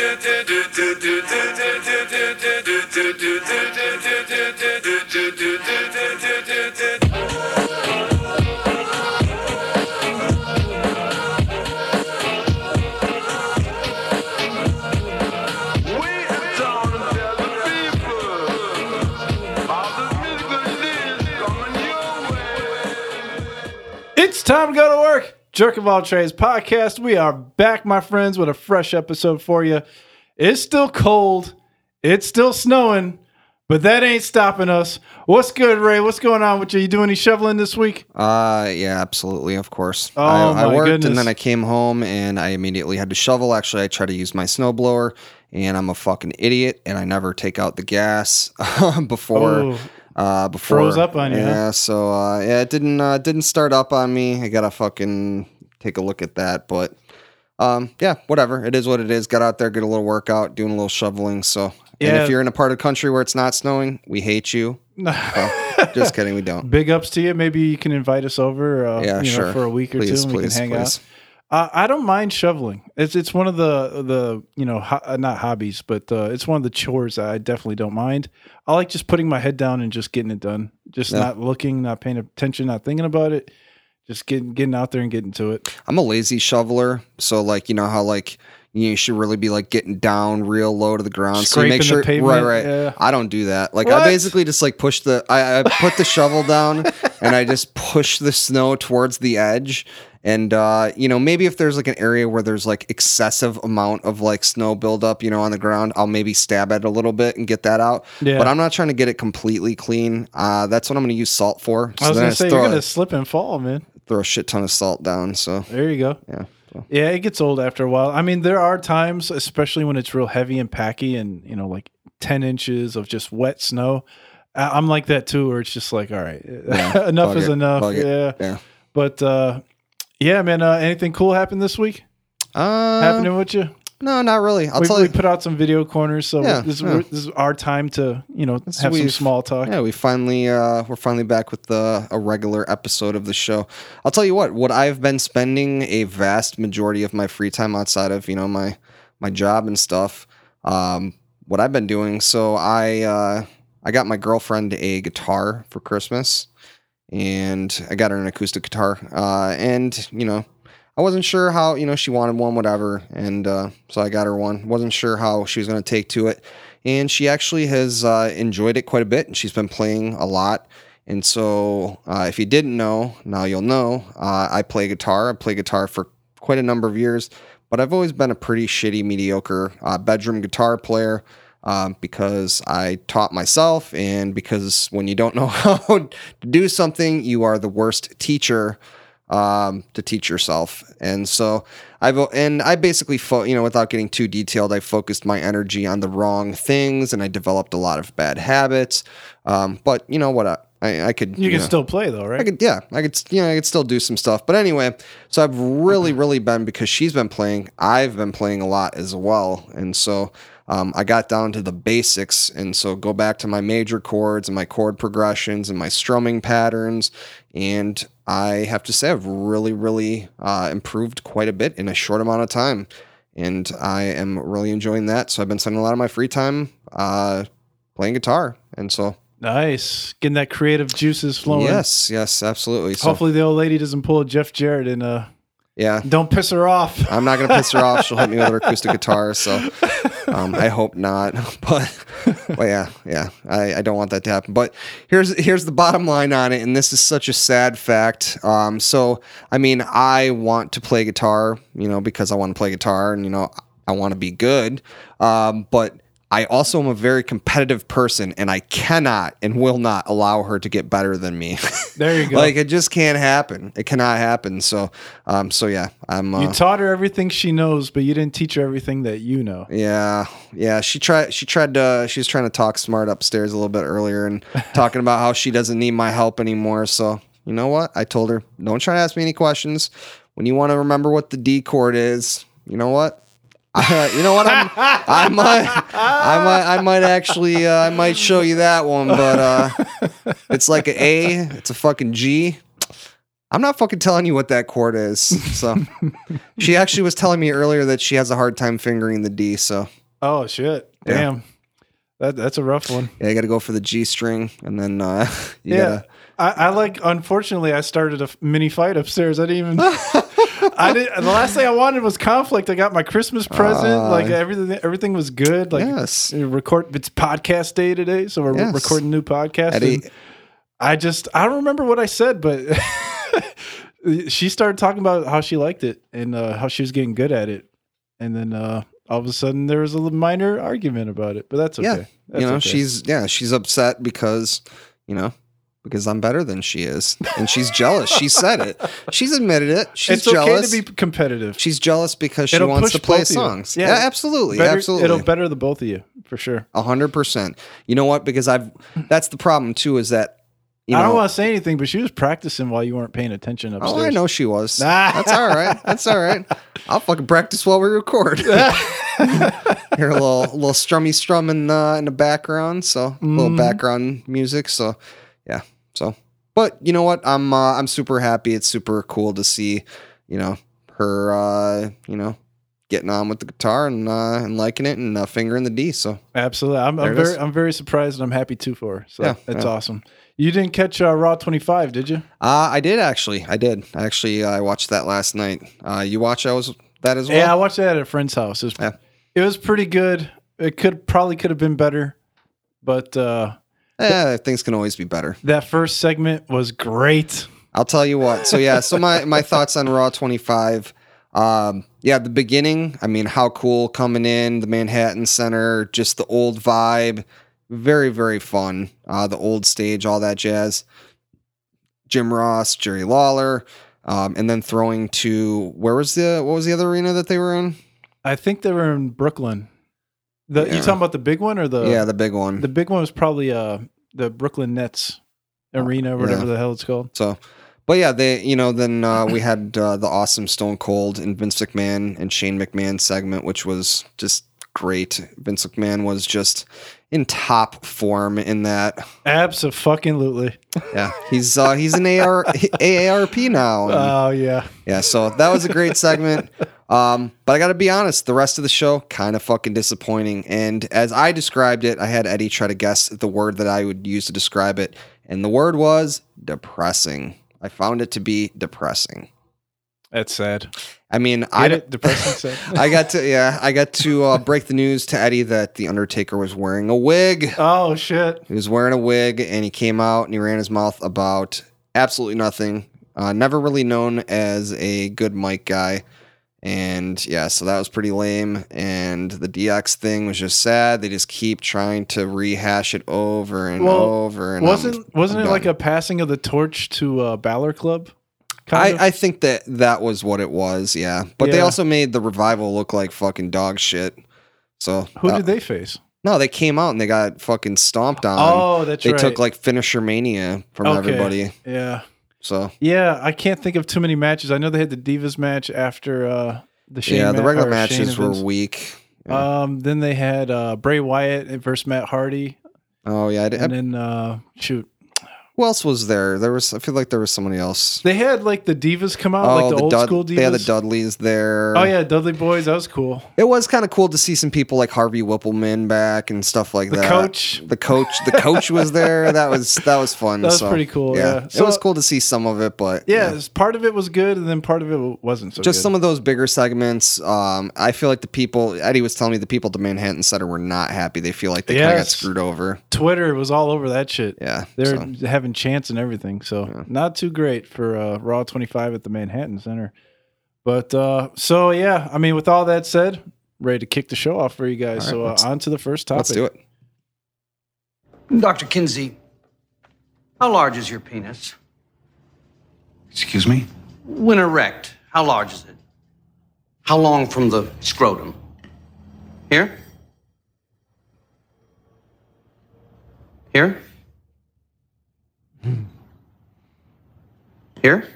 It's Jerk of all trades podcast. We are back, my friends, with a fresh episode for you. It's still cold. It's still snowing, but that ain't stopping us. What's good, Ray? What's going on with you? You doing any shoveling this week? Uh, yeah, absolutely, of course. Oh, I, I my worked goodness. and then I came home and I immediately had to shovel. Actually, I tried to use my snowblower and I'm a fucking idiot and I never take out the gas before. Oh. Uh, before Froze up on you, huh? yeah. So uh, yeah, it didn't uh, didn't start up on me. I gotta fucking take a look at that. But um, yeah, whatever. It is what it is. Got out there, get a little workout, doing a little shoveling. So and if you're in a part of the country where it's not snowing, we hate you. Well, just kidding, we don't. Big ups to you. Maybe you can invite us over, uh, Yeah, you know, sure. for a week or Please, two, and we please, can hang please. out. Uh, I don't mind shoveling. It's it's one of the the you know ho- uh, not hobbies, but uh, it's one of the chores that I definitely don't mind. I like just putting my head down and just getting it done. Just Yeah. not looking, not paying attention, not thinking about it. Just getting getting out there and getting to it. I'm a lazy shoveler, so like you know how like you should really be like getting down real low to the ground. so Scraping make the sure pavement, right, right. yeah. I don't do that. Like What? I basically just like push the I, I put the shovel down and I just push the snow towards the edge. And uh, you know, maybe if there's like an area where there's like excessive amount of like snow buildup, you know, on the ground, I'll maybe stab at it a little bit and get that out. Yeah. But I'm not trying to get it completely clean. Uh, that's what I'm going to use salt for. I was gonna say throw, you're a- gonna slip and fall, man. throw a shit ton of salt down. So There you go. yeah. So. Yeah, it gets old after a while. I mean, there are times, especially when it's real heavy and packy, and you know, like ten inches of just wet snow. I'm like that too, where it's just like, all right, Yeah, enough is it, enough. Yeah, Yeah. but uh, yeah, man. Uh, anything cool happened this week? Uh, happening with you? No, not really. I'll We, tell we you. put out some video corners, so Yeah, this, is, yeah. this is our time to you know have some small talk. Yeah, we finally uh, we're finally back with a regular episode of the show. I'll tell you what. What I've been spending a vast majority of my free time outside of you know my my job and stuff. Um, what I've been doing. So I uh, I got my girlfriend a guitar for Christmas, and I got her an acoustic guitar. Uh, and you know. I wasn't sure how, you know, she wanted one, whatever. And uh, so I got her one. Wasn't sure how she was going to take to it. And she actually has uh, enjoyed it quite a bit. And she's been playing a lot. And so uh, if you didn't know, now you'll know. Uh, I play guitar. I play guitar for quite a number of years. But I've always been a pretty shitty, mediocre uh, bedroom guitar player. Um, because I taught myself, and because when you don't know how to do something, you are the worst teacher um, to teach yourself. And so I've and I basically, fo- you know, without getting too detailed, I focused my energy on the wrong things, and I developed a lot of bad habits. Um, but you know what? I, I, I could You can know, still play though, right? I could, yeah, I could, you know, I could still do some stuff. But anyway, so I've really, really been because she's been playing. I've been playing a lot as well, and so um, I got down to the basics. And so go back to my major chords and my chord progressions and my strumming patterns, and I have to say I've really, really uh, improved quite a bit in a short amount of time, and I am really enjoying that. So I've been spending a lot of my free time uh, playing guitar, and so Nice, getting that creative juices flowing. yes, yes, absolutely. So Hopefully, the old lady doesn't pull a Jeff Jarrett and uh, yeah. don't piss her off. I'm not gonna piss her off. She'll hit me with her acoustic guitar, so um, I hope not. But, but yeah, yeah, I, I don't want that to happen. But here's here's the bottom line on it, and this is such a sad fact. Um, so I mean, I want to play guitar, you know, because I want to play guitar, and you know, I want to be good. Um, but I also am a very competitive person, and I cannot and will not allow her to get better than me. There you go. like it just can't happen. It cannot happen. So, um, so yeah, I'm. Uh, you taught her everything she knows, but you didn't teach her everything that you know. Yeah, yeah. She tried. She tried to. She was trying to talk smart upstairs a little bit earlier and talking about how she doesn't need my help anymore. So you know what? I told her, don't try to ask me any questions. When you want to remember what the D chord is, you know what? I, you know what? I'm, I might, I might, I might actually, uh, I might show you that one. But uh, it's like an A. It's a fucking G. I'm not fucking telling you what that chord is. So she actually was telling me earlier that she has a hard time fingering the D. So Oh shit! Yeah. Damn, that that's a rough one. yeah, you got to go for the G string, and then uh, you yeah, gotta. I, I like. Unfortunately, I started a mini fight upstairs. I didn't even. I did. The last thing I wanted was conflict. I got my Christmas present. Ah. like everything, everything was good. Like yes, record. It's podcast day today, so we're Yes. recording new podcast. I just I don't remember what I said, but she started talking about how she liked it and uh, how she was getting good at it, and then uh, all of a sudden there was a minor argument about it. But that's okay. Yeah. That's you know okay. she's yeah she's upset because you know because I'm better than she is, and she's jealous. she said it. She's admitted it. She's it's jealous. okay to be competitive. she's jealous because she It'll wants to play both of you. songs. Yeah. Yeah, absolutely, Better- absolutely. It'll better the both of you for sure. A hundred percent. You know what? Because I've that's the problem too. Is that you I don't want to say anything, but she was practicing while you weren't paying attention upstairs. oh, I know she was. That's all right. That's all right. I'll fucking practice while we record. Hear a little little strummy strum in the in the background, so a little Mhm. background music. So yeah. So, but you know what? I'm uh, I'm super happy. It's super cool to see, you know, her, uh, you know, getting on with the guitar and uh, and liking it and uh, fingering the D. So Absolutely. I'm, I'm very is. I'm very surprised and I'm happy too for her. So Yeah, that's yeah. awesome. You didn't catch uh, Raw 25, did you? Uh, I did actually. I did. I actually I watched that last night. Uh, you watch I was that as well? Yeah, I watched that at a friend's house. It was, Yeah. it was pretty good. It could probably could have been better, but uh, Eh, things can always be better. that first segment was great. I'll tell you what. So yeah, so my my thoughts on Raw 25. Um, yeah, the beginning. I mean, how cool coming in the Manhattan Center, just the old vibe, very very fun. Uh, the old stage, all that jazz. Jim Ross, Jerry Lawler, um, and then throwing to where was the what was the other arena that they were in? I think they were in Brooklyn. The you talking about the big one or the yeah, the big one. the big one was probably uh the Brooklyn Nets arena, or whatever Yeah. the hell it's called. So, but yeah, they, you know, then uh, we had uh, the awesome Stone Cold and Vince McMahon and Shane McMahon segment, which was just great. Vince McMahon was just in top form in that. Absolutely. Yeah, he's uh, he's an AR, AARP now. and- Oh yeah. yeah, so that was a great segment. Um, but I got to be honest, the rest of the show kind of fucking disappointing. And as I described it, I had Eddie try to guess the word that I would use to describe it, and the word was depressing. I found it to be depressing. That's sad. I mean, Get I it? Depressing sad. I got to yeah, I got to uh, break the news to Eddie that the Undertaker was wearing a wig. oh shit. He was wearing a wig, and he came out and he ran his mouth about absolutely nothing. Uh, never really known as a good mic guy, and yeah, so that was pretty lame. And the DX thing was just sad. They just keep trying to rehash it over and Well, over. And I'm- Wasn't wasn't I'm it like a passing of the torch to uh, Balor Club? I, I think that that was what it was, yeah. But they also made the revival look like fucking dog shit. So Who uh, did they face? No, they came out and they got fucking stomped on. Oh, that's they right. took like finisher mania from Okay. everybody. yeah, So yeah. I can't think of too many matches. I know they had the Divas match after uh, the Shane yeah, the ma- regular or Shane matches were events. weak. Yeah. Um, then they had uh, Bray Wyatt versus Matt Hardy, oh yeah, I did- and then uh, shoot, who else was there? There was. I feel like there was somebody else. they had like the Divas come out, oh, like the, old Dud- school Divas. They had the Dudleys there. Oh yeah, Dudley Boyz. That was cool. It was kind of cool to see some people like Harvey Wippleman back and stuff like The that. coach. the coach, the coach was there. That was that was fun. That was so, pretty cool, yeah. it So- was cool to see some of it, but Yeah, it's- part of it was good, and then part of it wasn't so. Good. Just good. some of those bigger segments. Um, I feel like the people Eddie was telling me the people at the Manhattan Center were not happy. They feel like they kind of got screwed over. Twitter was all over that shit. Yeah, They're so. having chants and everything. So not too great for uh, Raw 25 at the Manhattan Center. But uh, so yeah, I mean, with all that said, ready to kick the show off for you guys. All so right, uh, on to the first topic. Let's do it. Dr. Kinsey, how large is your penis? Excuse me? When erect, how large is it? How long from the scrotum? Here? Here? Here?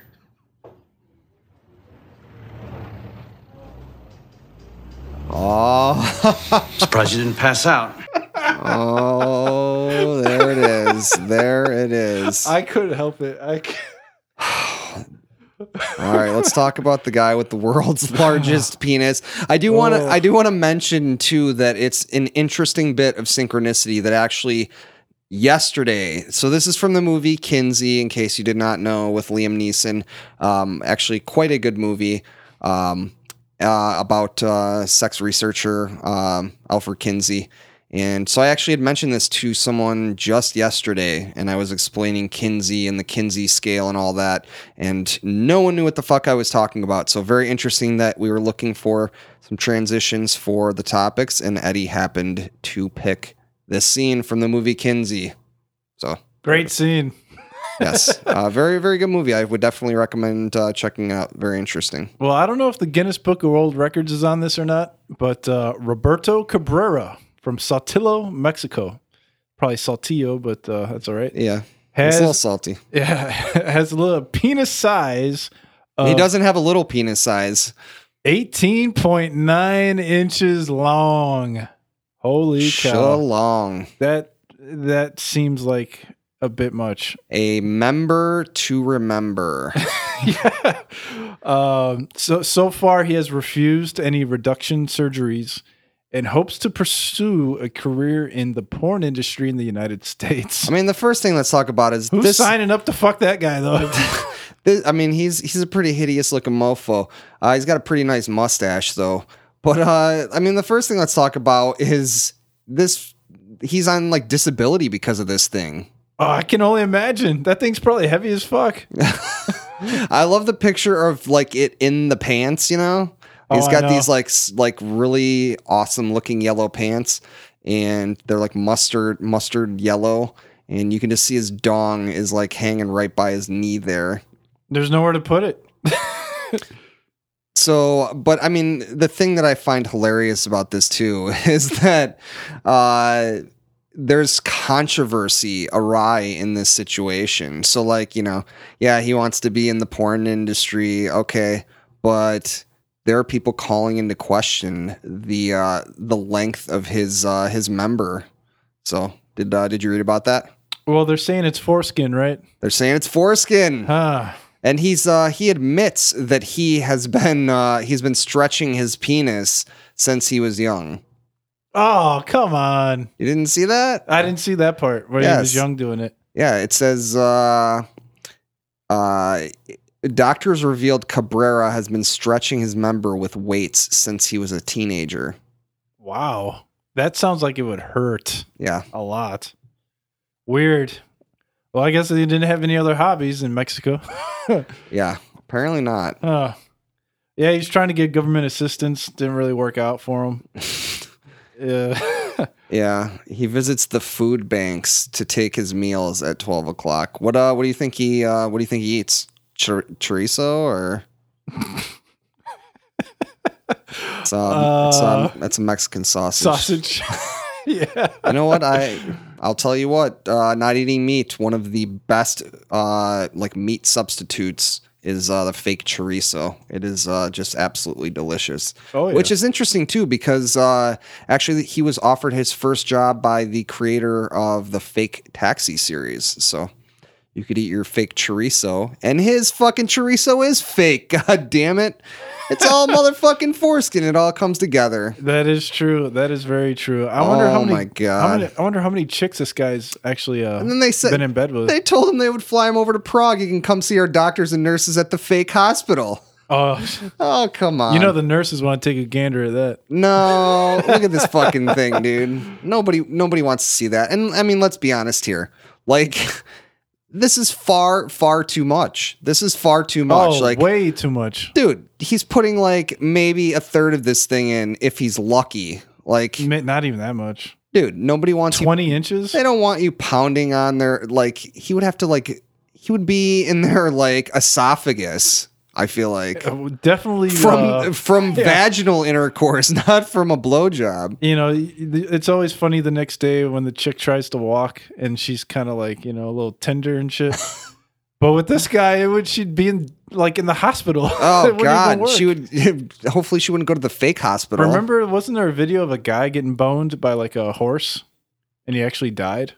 Oh, Surprised you didn't pass out. oh, there it is. There it is. I couldn't help it. I c- All right, let's talk about the guy with the world's largest penis. I do want to Oh. I do want to mention too that it's an interesting bit of synchronicity that actually yesterday. So this is from the movie Kinsey in case you did not know with Liam Neeson. Um actually quite a good movie. Um uh, about uh, sex researcher um, Alfred Kinsey. And so I actually had mentioned this to someone just yesterday, and I was explaining Kinsey and the Kinsey scale and all that, and no one knew what the fuck I was talking about. So very interesting that we were looking for some transitions for the topics, and Eddie happened to pick this scene from the movie Kinsey. So Great scene. yes, uh, very very good movie. I would definitely recommend uh, checking it out. Very interesting. Well, I don't know if the Guinness Book of World Records is on this or not, but uh, Roberto Cabrera from Saltillo, Mexico, probably Saltillo, but uh, that's all right. Yeah, Has it's a little salty. yeah has a little penis size. He doesn't have a little penis size. eighteen point nine inches long. Holy cow! Shalong. That that seems like a bit much. A member to remember. yeah. Um, so so far, he has refused any reduction surgeries and hopes to pursue a career in the porn industry in the United States. I mean, the first thing let's talk about is Who's this, signing up to fuck that guy though? this- I mean, he's he's a pretty hideous looking mofo. Uh, he's got a pretty nice mustache though. But uh, I mean, the first thing let's talk about is this. He's on like disability because of this thing. oh, I can only imagine. That thing's probably heavy as fuck. I love the picture of like it in the pants. You know, Oh, he's got these like like really awesome looking yellow pants, and they're like mustard mustard yellow, and you can just see his dong is like hanging right by his knee there. There's nowhere to put it. So, but I mean, the thing that I find hilarious about this too is that uh, there's controversy awry in this situation. So, like, you know, yeah, he wants to be in the porn industry, okay, but there are people calling into question the uh, the length of his uh, his member. So, did uh, did you read about that? Well, they're saying it's foreskin, right? They're saying it's foreskin. Huh. And he's uh he admits that he has been uh he's been stretching his penis since he was young. Oh, come on. You didn't see that? I didn't see that part where he was young doing it. Yeah, it says uh uh doctors revealed Cabrera has been stretching his member with weights since he was a teenager. Wow. That sounds like it would hurt Yeah. a lot. Weird. Well, I guess he didn't have any other hobbies in Mexico. Yeah. Apparently not. Uh, yeah, he's trying to get government assistance. Didn't really work out for him. Yeah. Yeah. He visits the food banks to take his meals at twelve o'clock. What uh what do you think he uh what do you think he eats? Chor- chorizo or it's, um, it's, um, Uh, that's a Mexican sausage. Sausage. yeah. You know what? I I'll tell you what. Uh, not eating meat. One of the best uh, like meat substitutes is uh, the fake chorizo. It is uh, just absolutely delicious. Oh, yeah. Which is interesting too because uh, actually he was offered his first job by the creator of the fake taxi series. So you could eat your fake chorizo, and his fucking chorizo is fake. God damn it! It's all motherfucking foreskin. It all comes together. That is true. That is very true. I wonder Oh how many. my God. Many, I wonder how many chicks this guy's actually uh, And then they said been in bed with. They told him they would fly him over to Prague. He can come see our doctors and nurses at the fake hospital. oh, Oh, come on. you know the nurses want to take a gander at that. No, look at this fucking thing, dude. Nobody nobody wants to see that. And I mean, let's be honest here. Like this is far far too much. This is far too much. oh, like way too much. dude, he's putting like maybe a third of this thing in if he's lucky. Like Not even that much. dude, nobody wants you Twenty inches. They don't want you pounding on their like he would have to like he would be in their like esophagus. I feel like Uh, Definitely from uh, from yeah. vaginal intercourse, not from a blowjob. you know, it's always funny the next day when the chick tries to walk and she's kind of like, you know, a little tender and shit. but with this guy, it would she'd be in like in the hospital. Oh God, she would. Hopefully, she wouldn't go to the fake hospital. Remember, wasn't there a video of a guy getting boned by like a horse, and he actually died?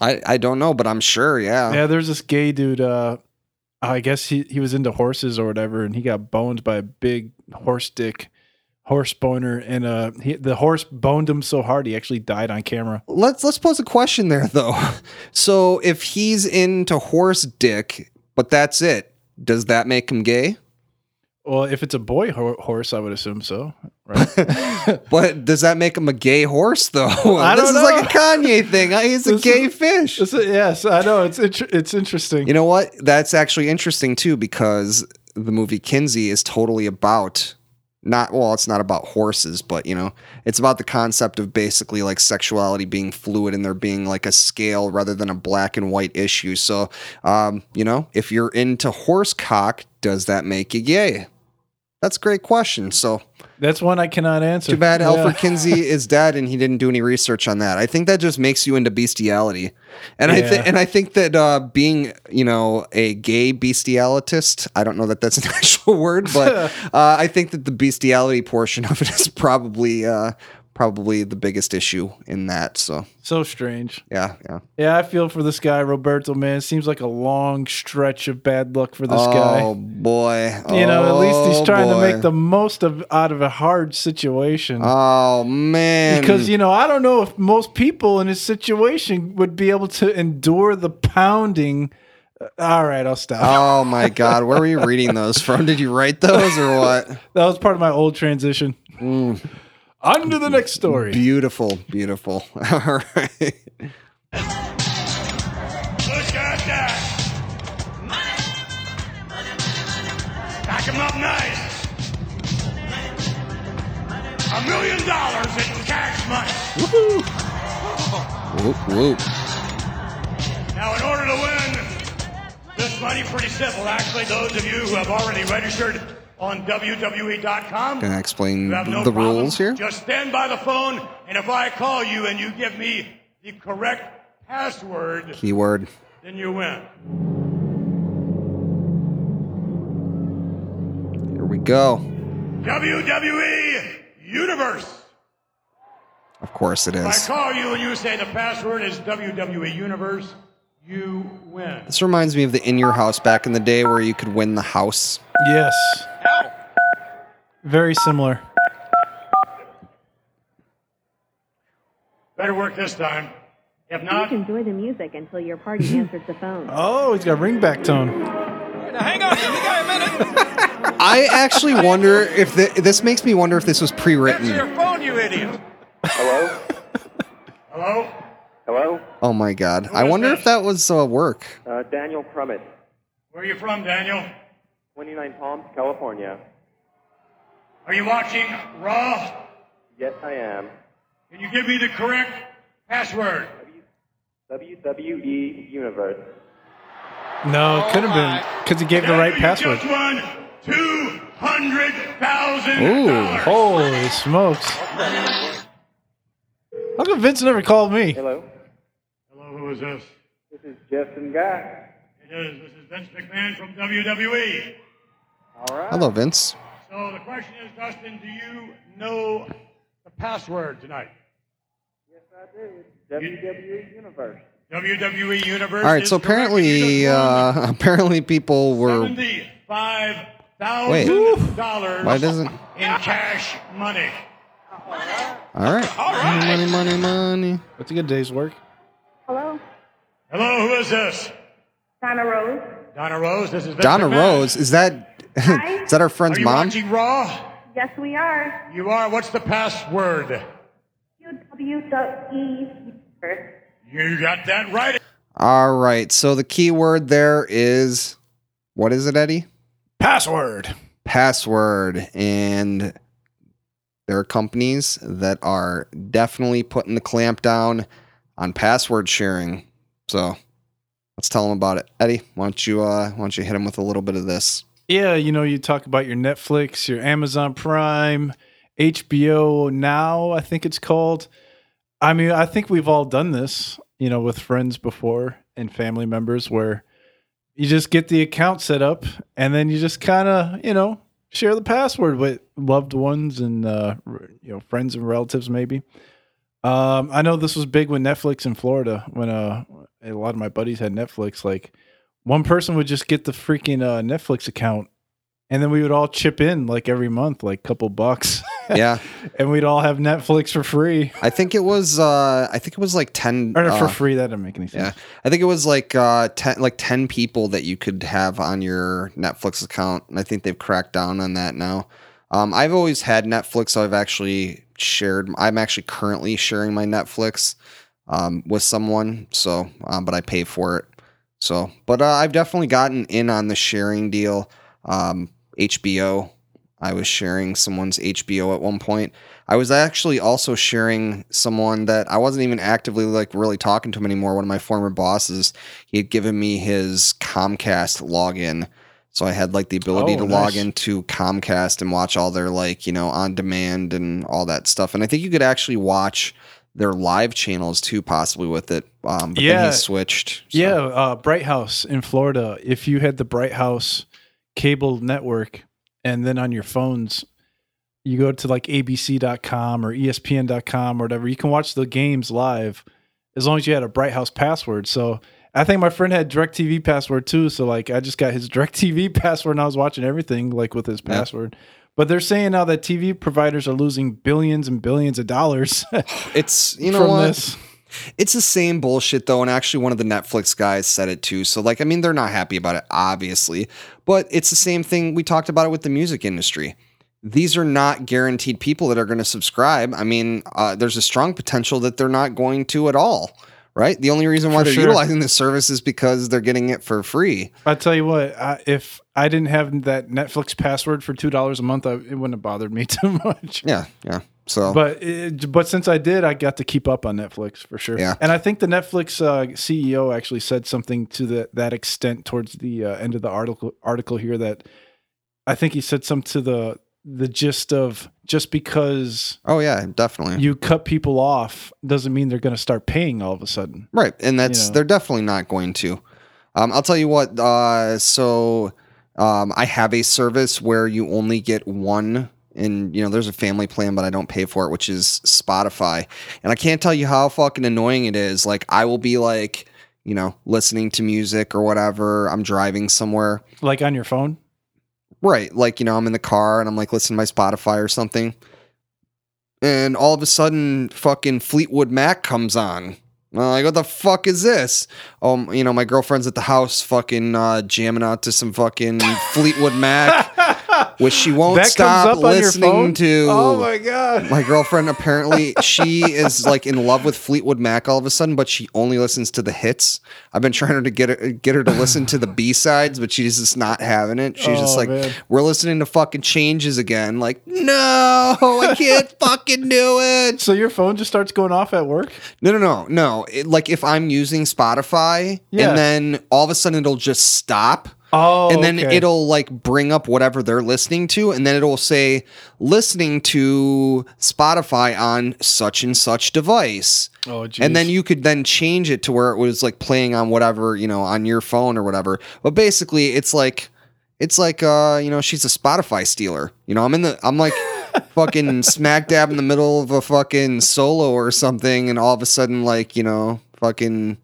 I I don't know, but I'm sure. Yeah. Yeah, there's this gay dude. Uh, I guess he, he was into horses or whatever, and he got boned by a big horse dick, horse boner, and uh, he, the horse boned him so hard he actually died on camera. Let's let's pose a question there though. So if he's into horse dick, but that's it, does that make him gay? Well, if it's a boy ho- horse, I would assume so, right? But does that make him a gay horse though? I this is like a. Kanye thing. He's a gay is- fish. Is- yes, I know it's it's interesting. You know what? That's actually interesting too because the movie Kinsey is totally about not well, it's not about horses, but you know, it's about the concept of basically like sexuality being fluid and there being like a scale rather than a black and white issue. So, um, you know, if you're into horse cock, does that make you gay? That's a great question. So, That's one I cannot answer. too bad Yeah. Alfred Kinsey is dead and he didn't do any research on that. I think that just makes you into bestiality. And I think and I think that uh, being, you know, a gay bestialitist, I don't know that that's an actual word, but uh, I think that the bestiality portion of it is probably uh, probably the biggest issue in that. So, So strange. yeah, yeah. Yeah, I feel for this guy, Roberto. Man, it seems like a long stretch of bad luck for this oh guy. Oh boy. You know, at least he's Oh, trying to make the most of out of a hard situation. Oh man. because you know, I don't know if most people in his situation would be able to endure the pounding. Uh, All right, I'll stop. Oh my god, where were you reading those from? Did you write those or what? That was part of my old transition. Mm. On to the next story. Beautiful, beautiful. All right. Look at that. Back him up nice. A million dollars in cash money. Whoop, whoop. Now, in order to win this money, pretty simple. Actually, those of you who have already registered on WWE.com, Can I explain no the problem. rules here? Just stand by the phone, and if I call you and you give me the correct password, Keyword. then you win. Here we go. WWE Universe. Of course it is. If I call you and you say the password is WWE Universe, you win. This reminds me of the In Your House back in the day where you could win the house. Yes. Very similar. Better work this time. If Please not, enjoy the music until your party answers the phone. Oh, he's got a ringback tone. Now hang on, give the guy a minute. I actually wonder if the, this makes me wonder if this was pre-written. your phone, you idiot. Hello? Hello? Hello? Oh my god. I wonder this? if that was uh, work. Uh, Daniel Crummett, Where are you from, Daniel? 29 Palms, California. Are you watching Raw? Yes, I am. Can you give me the correct password? WWE Universe. No, it could have been because he gave the right password. just won two hundred thousand Ooh. Holy smokes! How come Vince never called me? Hello? Hello, who is this? This is Justin Guy. It is. This is Vince McMahon from WWE. All right. Hello, Vince. So the question is, Dustin, do you know the password tonight? Yes, I do. WWE Universe. WWE Universe. All right, so apparently, uh, apparently people were. seventy-five Wait. thousand dollars Why doesn't? in cash money. All right. All right. Money, money, money. That's a good day's work. Hello, Hello, who is this? Donna Rose. Donna Rose. This is Vince Donna McMahon. Rose. Is that? Hi. is that our friend's Are you mom? watching Raw? Yes, we are. You are. What's the password? WWE Universe. You got that right. All right. So the keyword there is what is it, Eddie? Password. Password. And there are companies that are definitely putting the clamp down on password sharing. So let's tell them about it. Eddie, why don't you uh why don't you hit them with a little bit of this? Yeah, you know, you talk about your Netflix, your Amazon Prime, HBO Now, I think it's called. I mean, I think we've all done this, you know, with friends before and family members where you just get the account set up and then you just kind of, you know, share the password with loved ones and uh, you know, friends and relatives maybe. Um, I know this was big with Netflix in Florida when uh, a lot of my buddies had Netflix like one person would just get the freaking uh, Netflix account, and then we would all chip in like every month, like a couple bucks, Yeah, and we'd all have Netflix for free I think it was. Uh, I think it was like ten. or for uh, free. That didn't make any sense. Yeah, I think it was like uh, ten, like ten people that you could have on your Netflix account, and I think they've cracked down on that now. Um, I've always had Netflix, so I've actually shared. I'm actually currently sharing my Netflix um, with someone, so um, but I pay for it. So, but uh, I've definitely gotten in on the sharing deal. Um, HBO, I was sharing someone's HBO at one point. I was actually also sharing someone that I wasn't even actively like really talking to him anymore. One of my former bosses, he had given me his Comcast login. So I had like the ability Oh, to log into Comcast and watch all their like, you know, on demand and all that stuff. And I think you could actually watch their live channels too, possibly with it. Um, but then Yeah. he switched. so- Yeah, uh, Bright House in Florida. If you had the Bright House cable network, and then on your phones, you go to like ABC.com or ESPN.com or whatever, you can watch the games live as long as you had a Bright House password. So I think my friend had DirecTV password too. So like I just got his DirecTV password and I was watching everything like with his Yeah. password. But they're saying now that TV providers are losing billions and billions of dollars It's you know from what? this. It's the same bullshit though, and actually one of the Netflix guys said it too. So like, I mean, they're not happy about it, obviously, but it's the same thing we talked about it with the music industry. These are not guaranteed people that are going to subscribe. I mean, uh, there's a strong potential that they're not going to at all. Right. The only reason why For they're sure. utilizing the service is because they're getting it for free. I tell you what, I, if I didn't have that Netflix password for two dollars a month, I, it wouldn't have bothered me too much. Yeah. Yeah. So But it, but since I did, I got to keep up on Netflix for sure. Yeah. and I think the Netflix uh, CEO actually said something to the, that extent towards the uh, end of the article article here that I think he said something to the the gist of just because oh yeah, definitely. you cut people off doesn't mean they're going to start paying all of a sudden. Right. And that's know. they're definitely not going to. Um, I'll tell you what, uh, so um, I have a service where you only get one and you know there's a family plan but I don't pay for it which is Spotify. And I can't tell you how fucking annoying it is. Like I will be like, you know, listening to music or whatever. I'm driving somewhere. Like on your phone. Right. Like, you know, I'm in the car and I'm like listening to my Spotify or something. And all of a sudden, fucking Fleetwood Mac comes on. I'm like, what the fuck is this? Um, you know, my girlfriend's at the house fucking uh, jamming out to some fucking Fleetwood Mac, which she won't that stop comes up on your listening to. Oh my god. My girlfriend apparently she is like in love with Fleetwood Mac all of a sudden, but she only listens to the hits. I've been trying to get her get her to listen to the B sides, but she's just not having it. She's just Oh, like, man. we're listening to fucking changes again. Like, no, I can't fucking do it. So your phone just starts going off at work? No, no, no, no. It, like if I'm using Spotify Yeah. and then all of a sudden it'll just stop. Oh, and then okay. it'll like bring up whatever they're listening to, and then it'll say listening to Spotify on such and such device. Oh, geez. And then you could then change it to where it was like playing on whatever, you know, on your phone or whatever. But basically it's like it's like uh, you know, she's a Spotify stealer. You know, I'm in the I'm like fucking smack dab in the middle of a fucking solo or something, and all of a sudden, like, you know, fucking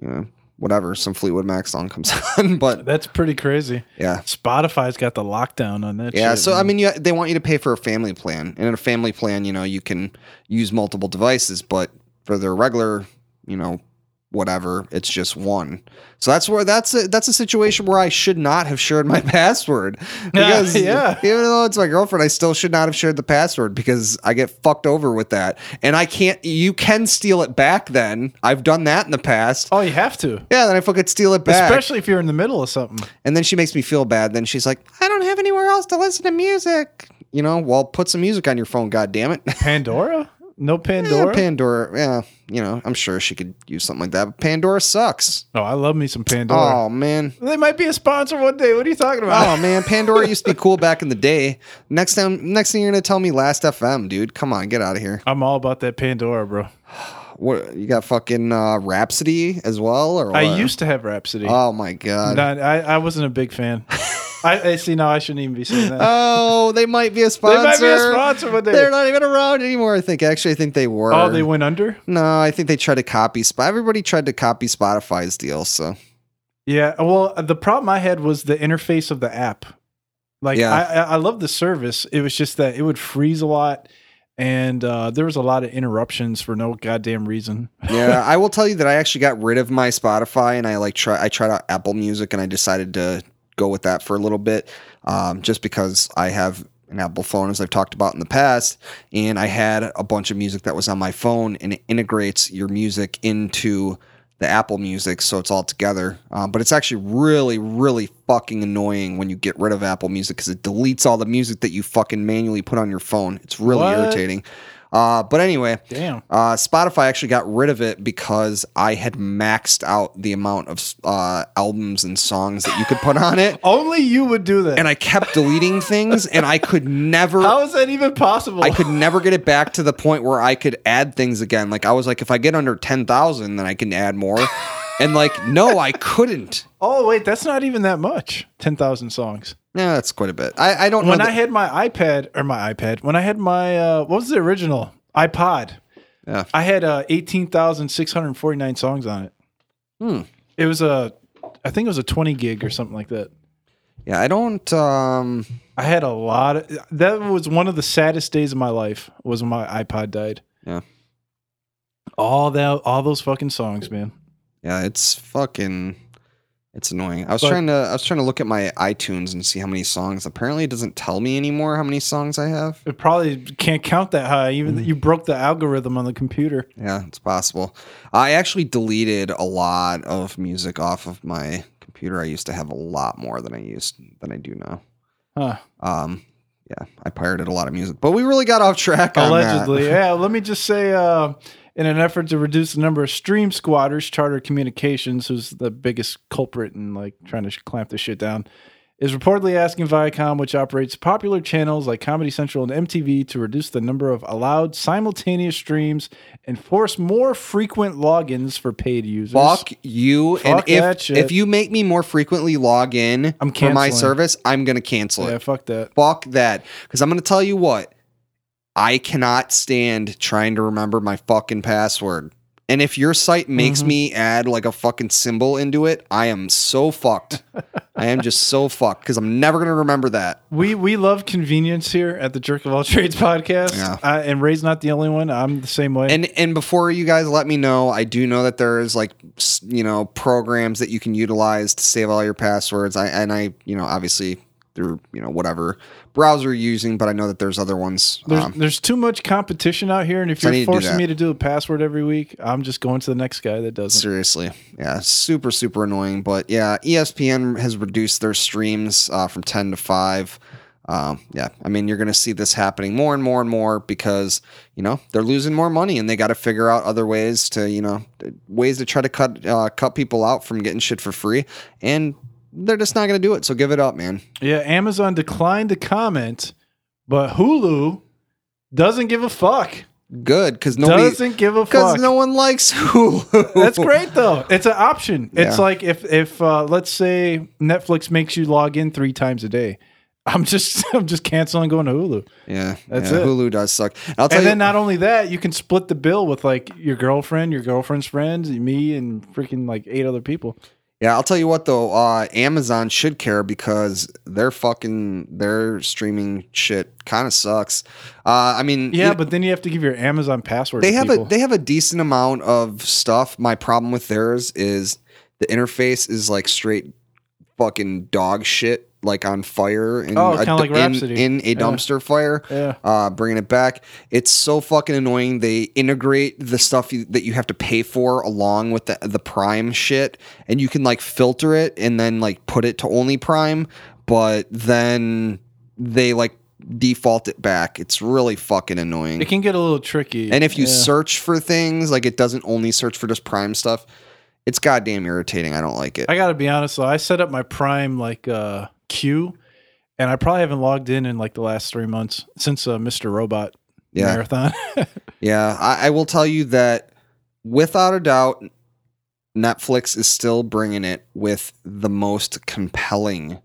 you know, whatever, some Fleetwood Mac song comes on. But That's pretty crazy. yeah. Spotify's got the lockdown on that. Yeah, shit, so I mean, you, they want you to pay for a family plan, and in a family plan, you know, you can use multiple devices, but for their regular, you know, whatever, it's just one. So that's where that's a, that's a situation where I should not have shared my password because yeah. even though it's my girlfriend, I still should not have shared the password because I get fucked over with that, and I can't. You can steal it back. Then I've done that in the past. oh, you have to, Yeah, then I fucking steal it back. especially if you're in the middle of something. And then she makes me feel bad. Then she's like, I don't have anywhere else to listen to music. You know, well, put some music on your phone, God damn it. Pandora? No Pandora? Pandora. Yeah, you know, I'm sure she could use something like that. But Pandora sucks. oh, I love me some Pandora. Oh man. They might be a sponsor one day. What are you talking about? Oh man, Pandora used to be cool back in the day. Next time, next thing you're gonna tell me, Last FM, dude. Come on, get out of here. I'm all about that Pandora, bro. What you got? Fucking uh, Rhapsody as well, or I used to have Rhapsody. Oh my god. Not- I, I wasn't a big fan. I, I see now. I shouldn't even be saying that. Oh, they might be a sponsor. they might be a sponsor one day. They're not even around anymore. I think. Actually, I think they were. oh, they went under. No, I think they tried to copy. Everybody tried to copy Spotify's deal. So Yeah. Well, the problem I had was the interface of the app. Like, Yeah. I, I I love the service. It was just that it would freeze a lot, and uh, there was a lot of interruptions for no goddamn reason. yeah, I will tell you that I actually got rid of my Spotify and I like try I tried out Apple Music and I decided to go with that for a little bit, um, just because I have an Apple phone as I've talked about in the past, and I had a bunch of music that was on my phone and it integrates your music into the Apple Music, so it's all together. Um, but it's actually really, really fucking annoying when you get rid of Apple Music because it deletes all the music that you fucking manually put on your phone. It's really What? irritating. Uh, but anyway, Damn. uh, Spotify actually got rid of it because I had maxed out the amount of uh, albums and songs that you could put on it. Only you would do that. And I kept deleting things, and I could never. How is that even possible? I could never get it back to the point where I could add things again. Like I was like, if I get under ten thousand, then I can add more. And like, no, I couldn't. Oh wait, that's not even that much. Ten thousand songs. Yeah, that's quite a bit. I, I don't When. I that- had my iPad or my iPad, when I had my uh, what was the original iPod? Yeah. I had uh, eighteen thousand six hundred forty nine songs on it. Hmm. It was a, I think it was a twenty gig or something like that. yeah, I don't. Um, I had a lot of. That was one of the saddest days of my life. Was when my iPod died. Yeah. All that, all those fucking songs, man. yeah, it's fucking. It's annoying. I was But- trying to. I was trying to look at my iTunes and see how many songs. Apparently, it doesn't tell me anymore how many songs I have. It probably can't count that high. Even Mm-hmm. you broke the algorithm on the computer. Yeah, it's possible. I actually deleted a lot of music off of my computer. I used to have a lot more than I used than I do now. Huh. Um, yeah, I pirated a lot of music, but we really got off track. Allegedly, yeah. Let me just say, uh, in an effort to reduce the number of stream squatters, Charter Communications, who's the biggest culprit in like trying to clamp this shit down, is reportedly asking Viacom, which operates popular channels like Comedy Central and MTV, to reduce the number of allowed simultaneous streams and force more frequent logins for paid users. Fuck you! Fuck and if shit. if you make me more frequently log in I'm for my service, I'm gonna cancel it. Yeah, fuck that. Fuck that! Because I'm gonna tell you what, I cannot stand trying to remember my fucking password. And if your site makes Mm-hmm. me add like a fucking symbol into it, I am so fucked. I am just so fucked because I'm never gonna remember that. We we love convenience here at the Jerk of All Trades podcast. Yeah. I, and Ray's not the only one. I'm the same way. And and before you guys let me know, I do know that there's like you know programs that you can utilize to save all your passwords. I and I you know obviously through you know whatever browser using, but I know that there's other ones. There's, Um, there's too much competition out here, and if So you're forcing me to do a password every week, I'm just going to the next guy that doesn't. seriously, yeah, super super annoying. But yeah, ESPN has reduced their streams uh, from ten to five. Um, yeah, I mean you're going to see this happening more and more and more because you know they're losing more money and they got to figure out other ways to you know ways to try to cut uh, cut people out from getting shit for free, and they're just not going to do it. So give it up, man. Yeah, Amazon declined to comment, but Hulu doesn't give a fuck. Good because nobody doesn't give a because fuck. no one likes Hulu. That's great though. It's an option. It's Yeah. like if if uh, let's say Netflix makes you log in three times a day. I'm just I'm just canceling going to Hulu. Yeah, That's yeah, it. Hulu does suck. I'll tell And you, then not only that, you can split the bill with like your girlfriend, your girlfriend's friends, me, and freaking like eight other people. Yeah, I'll tell you what though, uh, Amazon should care because their fucking their streaming shit kind of sucks. Uh, I mean, Yeah, but then you have to give your Amazon password. they have people. a they have a decent amount of stuff. My problem with theirs is the interface is like straight fucking dog shit, like on fire in Oh, a like in- in, a Yeah. dumpster fire. Yeah. uh, bringing it back. It's so fucking annoying. They integrate the stuff you, that you have to pay for along with the the Prime shit, and you can like filter it and then like put it to only Prime, but then they like default it back. It's really fucking annoying. It can get a little tricky. and if you Yeah. search for things, like it doesn't only search for just Prime stuff. It's goddamn irritating. I don't like it. I gotta be honest though, I set up my Prime like uh queue, and I probably haven't logged in in like the last three months since uh, Mr. Robot Yeah. marathon. Yeah, I, I will tell you that without a doubt, Netflix is still bringing it with the most compelling,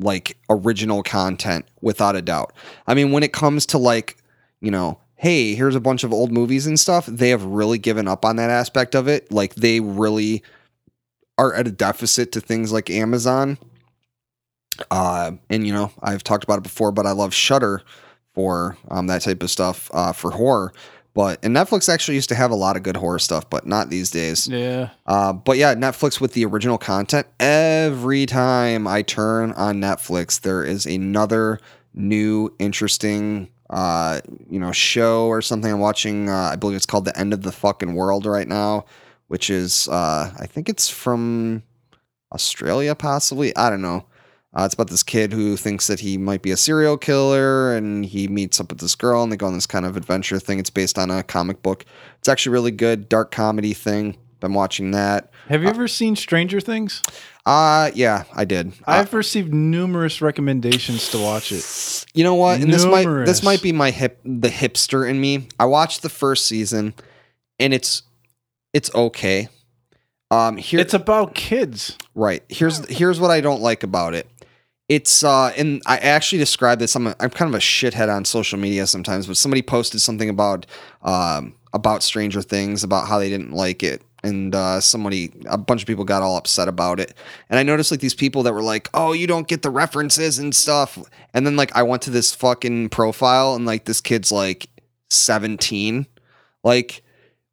like original content, without a doubt. I mean, when it comes to like, you know, hey, here's a bunch of old movies and stuff, they have really given up on that aspect of it. Like, they really are at a deficit to things like Amazon. Uh, and you know, I've talked about it before, but I love Shudder for um, that type of stuff uh, for horror. But and Netflix actually used to have a lot of good horror stuff, but not these days. Yeah. Uh, but yeah, Netflix with the original content. Every time I turn on Netflix, there is another new, interesting, uh, you know, show or something. I'm watching. Uh, I believe it's called "The End of the Fucking World" right now, which is, uh, I think it's from Australia, possibly. I don't know. Uh, it's about this kid who thinks that he might be a serial killer, and he meets up with this girl, and they go on this kind of adventure thing. It's based on a comic book. It's actually really good, dark comedy thing. Been watching that. Have you ever seen Stranger Things? Uh yeah, I did. Uh, I've received numerous recommendations to watch it. you know what? And this might this might be my hip the hipster in me. I watched the first season, and it's it's okay. Um, here It's about kids. Right. Here's here's what I don't like about it. It's uh and I actually described this. I'm a, I'm kind of a shithead on social media sometimes, but somebody posted something about um about Stranger Things about how they didn't like it. And uh, somebody, a bunch of people got all upset about it. And I noticed like these people that were like, "Oh, you don't get the references and stuff." And then like I went to this fucking profile, and like this kid's like 17. Like,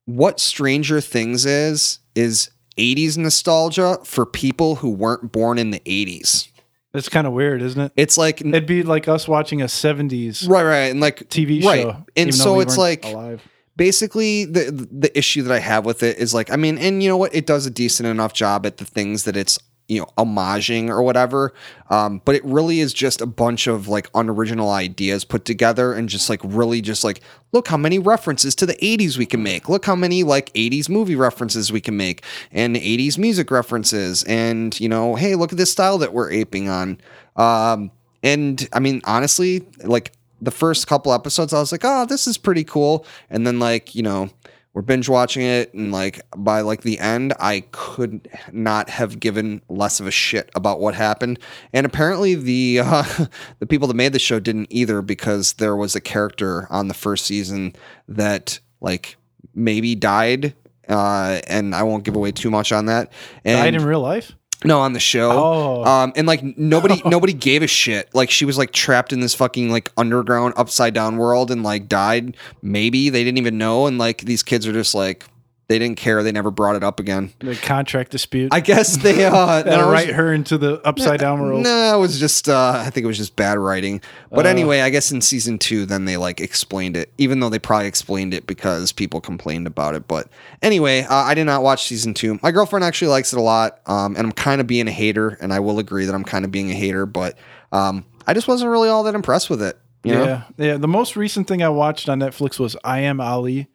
what Stranger Things is is 80s nostalgia for people who weren't born in the 80s. It's kind of weird, isn't it? It's like It'd be like us watching a 70s right, right, and like TV show. right. and so we it's like alive. Basically the the issue that I have with it is like I mean, and you know what, it does a decent enough job at the things that it's you know homaging or whatever, um, but it really is just a bunch of like unoriginal ideas put together and just like really just like look how many references to the 80s we can make. Look how many like 80s movie references we can make and 80s music references and you know hey look at this style that we're aping on. Um, and I mean honestly like the first couple episodes, I was like, oh, this is pretty cool. And then, like, you know, we're binge watching it. And, like, by like the end, I could not have given less of a shit about what happened. And apparently, the, uh, the people that made the show didn't either because there was a character on the first season that, like, maybe died. Uh, and I won't give away too much on that. And Died in real life? No, on the show. Oh. Um, and like nobody, nobody gave a shit. Like she was like trapped in this fucking like underground upside down world and like died. Maybe they didn't even know. And like these kids are just like they didn't care. They never brought it up again. The contract dispute. I guess they uh no, was- write her into the upside down world. No, it was just uh I think it was just bad writing. But Uh. anyway, I guess in season two, then they like explained it, even though they probably explained it because people complained about it. But anyway, uh, I did not watch season two. My girlfriend actually likes it a lot, um, and I'm kind of being a hater, and I will agree that I'm kind of being a hater, but um, I just wasn't really all that impressed with it. You know? Yeah, yeah. The most recent thing I watched on Netflix was I Am Ali,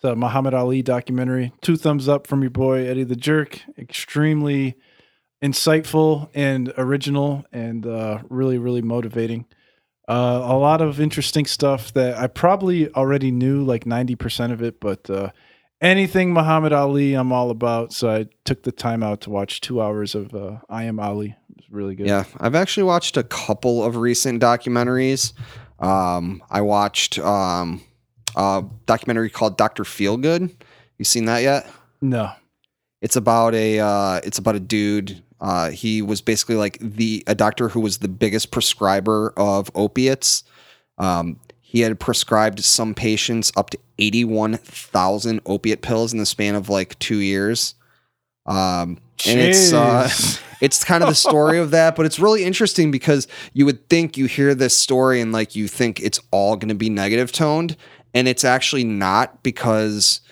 the Muhammad Ali documentary. Two thumbs up from your boy Eddie the Jerk. Extremely insightful and original, and uh, really, really motivating. Uh, a lot of interesting stuff that I probably already knew, like ninety percent of it, but uh, anything Muhammad Ali, I'm all about. So I took the time out to watch two hours of uh, I Am Ali. It was really good. Yeah, I've actually watched a couple of recent documentaries. Um, I watched um, a documentary called Doctor Feelgood. You seen that yet? No. It's about a uh, it's about a dude. Uh, he was basically like the a doctor who was the biggest prescriber of opiates. Um, he had prescribed some patients up to eighty one thousand opiate pills in the span of like two years. Um, and it's uh, it's kind of the story of that, but it's really interesting because you would think you hear this story and like you think it's all going to be negative toned, and it's actually not because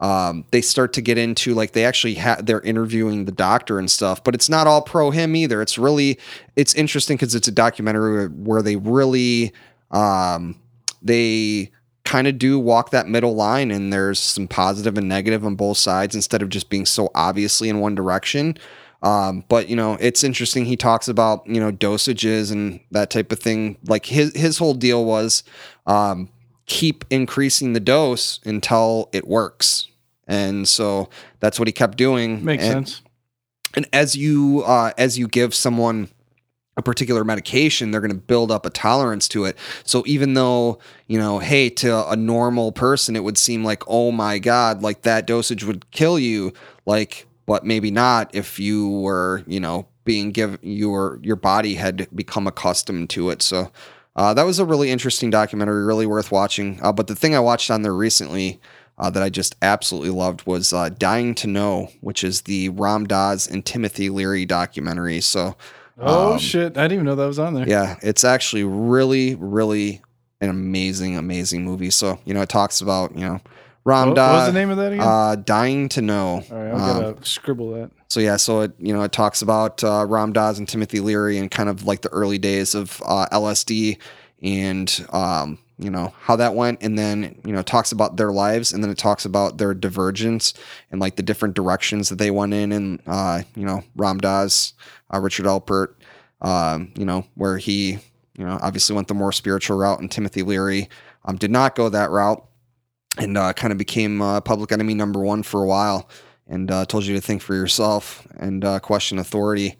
um, they start to get into like they actually have they're interviewing the doctor and stuff, but it's not all pro him either. It's really it's interesting because it's a documentary where they really um, they kind of do walk that middle line and there's some positive and negative on both sides instead of just being so obviously in one direction. Um, but you know, it's interesting. He talks about you know dosages and that type of thing. Like his his whole deal was um, keep increasing the dose until it works, and so that's what he kept doing. Makes And- sense. and as you uh, as you give someone a particular medication they're going to build up a tolerance to it so even though you know hey to a normal person it would seem like oh my god like that dosage would kill you like but maybe not if you were, you know, being given your your body had become accustomed to it. So uh, that was a really interesting documentary, really worth watching. Uh, but the thing I watched on there recently uh, that I just absolutely loved was uh, "Dying to Know," which is the Ram Dass and Timothy Leary documentary. So Oh um, shit! I didn't even know that was on there. yeah, it's actually really, really an amazing, amazing movie. So you know, it talks about you know Ram What, what was the name of that again? Uh, Dying to Know. All right, I'll Um, gotta scribble that. so yeah, so it you know it talks about uh, Ram Dass and Timothy Leary and kind of like the early days of uh, LSD and um, you know how that went, and then you know it talks about their lives, and then it talks about their divergence and like the different directions that they went in, and uh, you know Ram Dass, uh, Richard Alpert, um, you know where he you know obviously went the more spiritual route, and Timothy Leary um, did not go that route, and uh, kind of became uh, public enemy number one for a while and uh, told you to think for yourself and uh, question authority.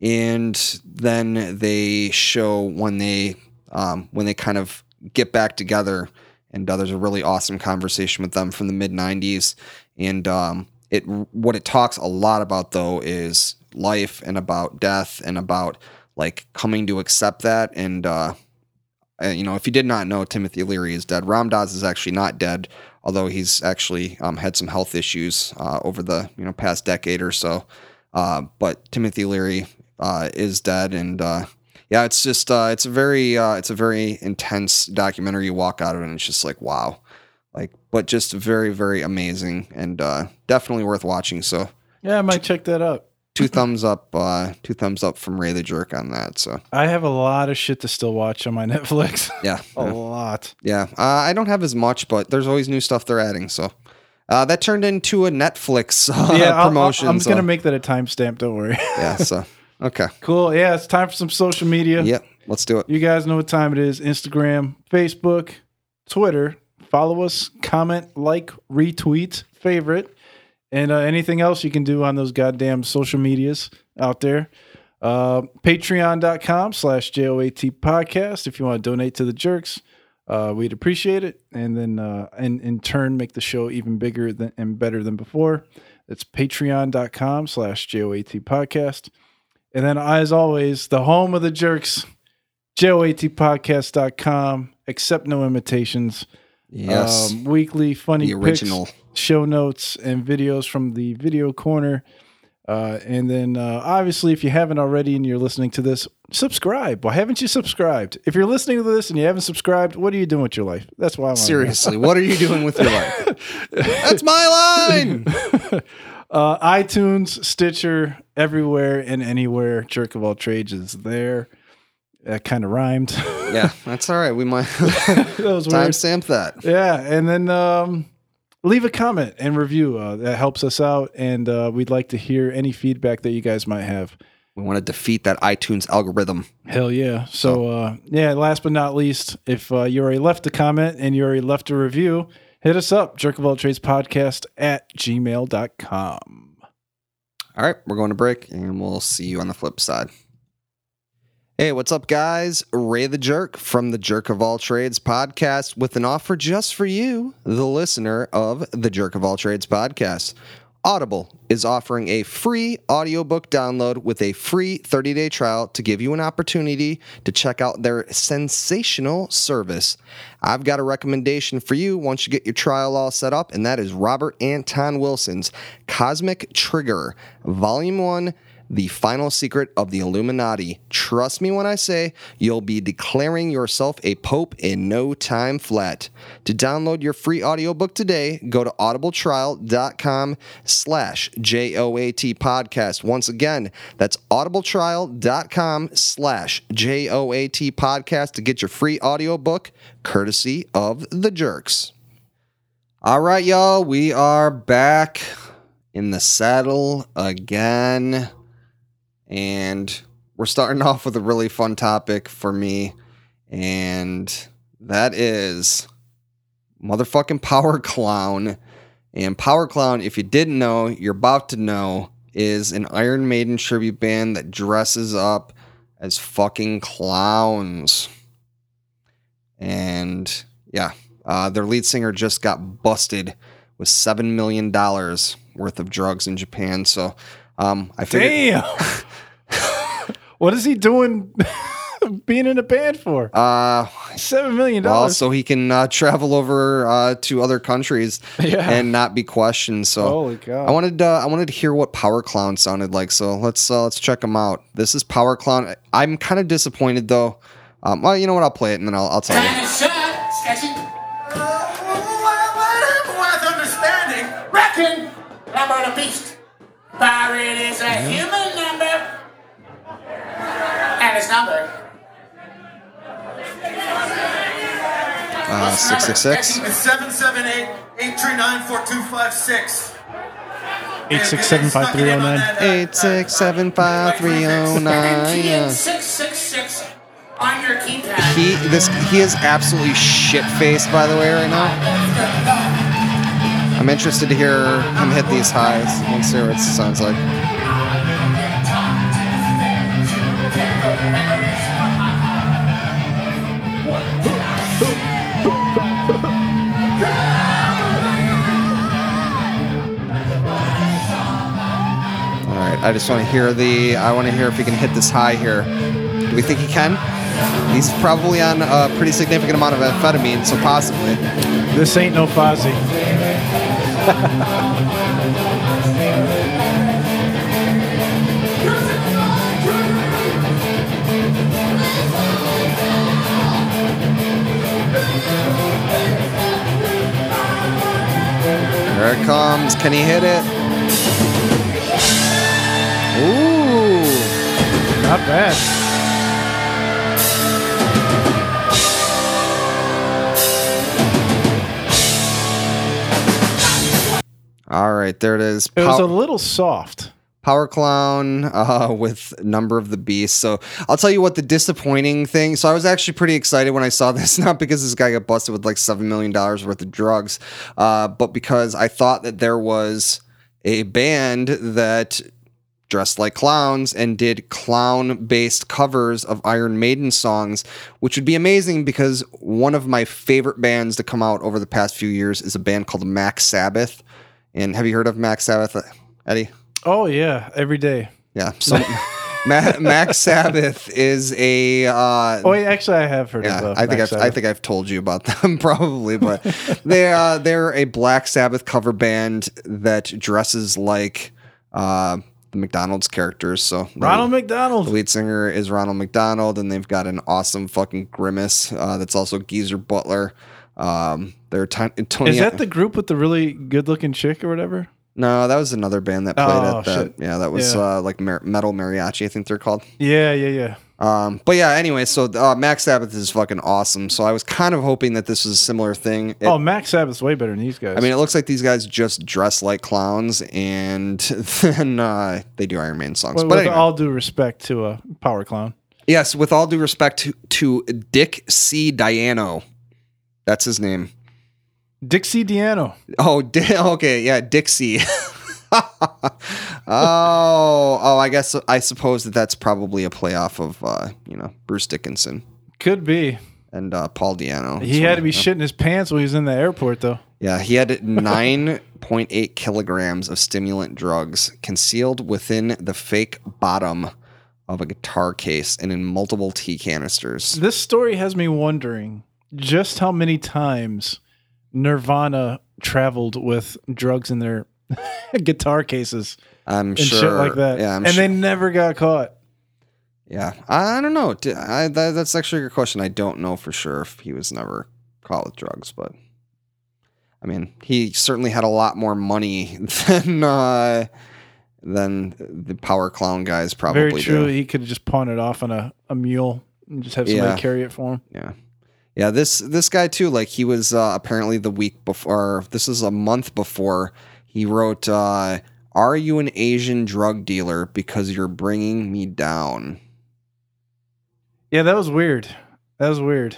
And then they show when they um, when they kind of get back together, and uh, there's a really awesome conversation with them from the mid '90s. And um, it what it talks a lot about though is life and about death and about like coming to accept that and uh, you know, if you did not know, Timothy Leary is dead. Ram Dass is actually not dead, although he's actually um, had some health issues uh, over the you know past decade or so. Uh, but Timothy Leary uh, is dead, and uh, yeah, it's just uh, it's a very it's a very intense documentary. You walk out of it, and it's just like wow, like but just very very amazing and definitely worth watching. So Yeah, I might check that out. Two thumbs up, uh, two thumbs up from Ray the Jerk on that. So I have a lot of shit to still watch on my Netflix. yeah, a lot. Yeah, uh, I don't have as much, but there's always new stuff they're adding. So uh, that turned into a Netflix uh, yeah, promotion. I'm so- gonna make that a timestamp. Don't worry. yeah. So okay. cool. Yeah, it's time for some social media. Yep. Let's do it. You guys know what time it is. Instagram, Facebook, Twitter. Follow us, comment, like, retweet, favorite, and uh, anything else you can do on those goddamn social medias out there. Uh, Patreon.com slash JOAT podcast if you want to donate to the jerks. Uh, we'd appreciate it. And then uh, and in turn make the show even bigger than, and better than before. It's patreon.com slash JOAT podcast. And then as always, the home of the jerks, joatpodcast.com. Accept no imitations. Yes. Um, weekly funny the original. pics, show notes, and videos from the video corner. Uh, and then, uh, obviously, if you haven't already and you're listening to this, subscribe. Why haven't you subscribed? If you're listening to this and you haven't subscribed, what are you doing with your life? That's why I want to. Seriously, what are you doing with your life? That's my line. Uh, iTunes, Stitcher, everywhere and anywhere. Jerk of all trades is there. That kind of rhymed. Yeah, that's all right. We might that was weird. timestamp that. Yeah, and then um, leave a comment and review. Uh, that helps us out, and uh, we'd like to hear any feedback that you guys might have. We want to defeat that iTunes algorithm. Hell yeah! So uh, yeah, last but not least, if uh, you already left a comment and you already left a review, hit us up, jerk of all trades podcast at gmail.com. All right, we're going to break and we'll see you on the flip side. Hey, what's up, guys? Ray the Jerk from the Jerk of All Trades podcast with an offer just for you, the listener of the Jerk of All Trades podcast. Audible is offering a free audiobook download with a free 30 day trial to give you an opportunity to check out their sensational service. I've got a recommendation for you once you get your trial all set up, and that is Robert Anton Wilson's Cosmic Trigger, Volume 1. The final secret of the Illuminati. Trust me when I say you'll be declaring yourself a pope in no time flat. To download your free audiobook today, go to audibletrial.com slash J-O-A-T podcast. Once again, that's audibletrial.com slash J-O-A-T podcast to get your free audiobook courtesy of the jerks. All right, y'all, we are back in the saddle again. And we're starting off with a really fun topic for me. And that is motherfucking Power Clown. And Power Clown, if you didn't know, you're about to know, is an Iron Maiden tribute band that dresses up as fucking clowns. And yeah, uh, their lead singer just got busted with $7 million worth of drugs in Japan. So um, I figured. Damn. what is he doing being in a band for? Uh, Seven million well, dollars. so he can uh, travel over uh, to other countries Yeah. and not be questioned. So Holy cow. I wanted uh, I wanted to hear what Power Clown sounded like. So let's uh, let's check them out. This is Power Clown. I'm kind of disappointed though. Um, well, you know what? I'll play it and then I'll, I'll tell you. Kind of shut, sketchy. Worth understanding. Reckon number of the beast. Pirate is a human number. And his number. Uh, six six six. It's 778 839 4256. Eight six seven five three zero nine. Eight six seven five three zero nine. TN Yeah. 666 on your keypad. He this he is absolutely shit faced by the way right now. I'm interested to hear him hit these highs. Let's see what it sounds like. I just want to hear the. I want to hear if he can hit this high here. Do we think he can? He's probably on a pretty significant amount of amphetamine, so possibly. This ain't no Fozzy. There it comes. Can he hit it? Not bad. All right, there it is. It was Pow- a little soft. Power Clown uh, with Number of the Beast. So I'll tell you what the disappointing thing. So I was actually pretty excited when I saw this, not because this guy got busted with like seven million dollars worth of drugs, uh, but because I thought that there was a band that dressed like clowns and did clown-based covers of Iron Maiden songs, which would be amazing because one of my favorite bands to come out over the past few years is a band called Max Sabbath. And have you heard of Max Sabbath, Eddie? Oh yeah, every day. Yeah. So Ma- Max Sabbath is a. Uh, Oh actually, I have heard yeah, of. Uh, I think Max I've, I think I've told you about them probably, but they uh, they're a Black Sabbath cover band that dresses like uh, the McDonald's characters. So the- Ronald McDonald. the lead singer is Ronald McDonald, and they've got an awesome fucking grimace uh, that's also Geezer Butler. Um, they're Ton- Tony. Is that the group with the really good-looking chick or whatever? No, that was another band that played Oh, at that. shit. Yeah, that was Yeah. Uh, like Mer- Metal Mariachi, I think they're called. Yeah, yeah, yeah. Um, but yeah, anyway, so uh, Max Sabbath is fucking awesome. So I was kind of hoping that this was a similar thing. It- oh, Max Sabbath's way better than these guys. I mean, it looks like these guys just dress like clowns, and then uh, they do Iron Maiden songs. Well, but with anyway. all due respect to a power clown. yes, with all due respect to, to Dick C. Diano, that's his name. Dixie Diano. Oh, Di- okay, yeah, Dixie. oh, oh, I guess I suppose that that's probably a playoff of uh, you know Bruce Dickinson Could be. and uh, Paul Di'Anno. He had to be shitting his pants when he was in the airport, though. Yeah, he had 9.8 kilograms of stimulant drugs concealed within the fake bottom of a guitar case and in multiple tea canisters. This story has me wondering just how many times Nirvana traveled with drugs in their guitar cases I'm and sure. shit like that. Yeah, I'm and sure. they never got caught. yeah, I don't know. I, that, that's actually a good question. I don't know for sure if he was never caught with drugs, but I mean, he certainly had a lot more money than uh, than the Power Clown guys probably Very true. do. He could have just pawned it off on a, a mule and just have somebody Yeah. carry it for him. Yeah. Yeah, this this guy too, like he was uh, apparently the week before this is a month before he wrote uh are you an Asian drug dealer because you're bringing me down? Yeah, that was weird. That was weird.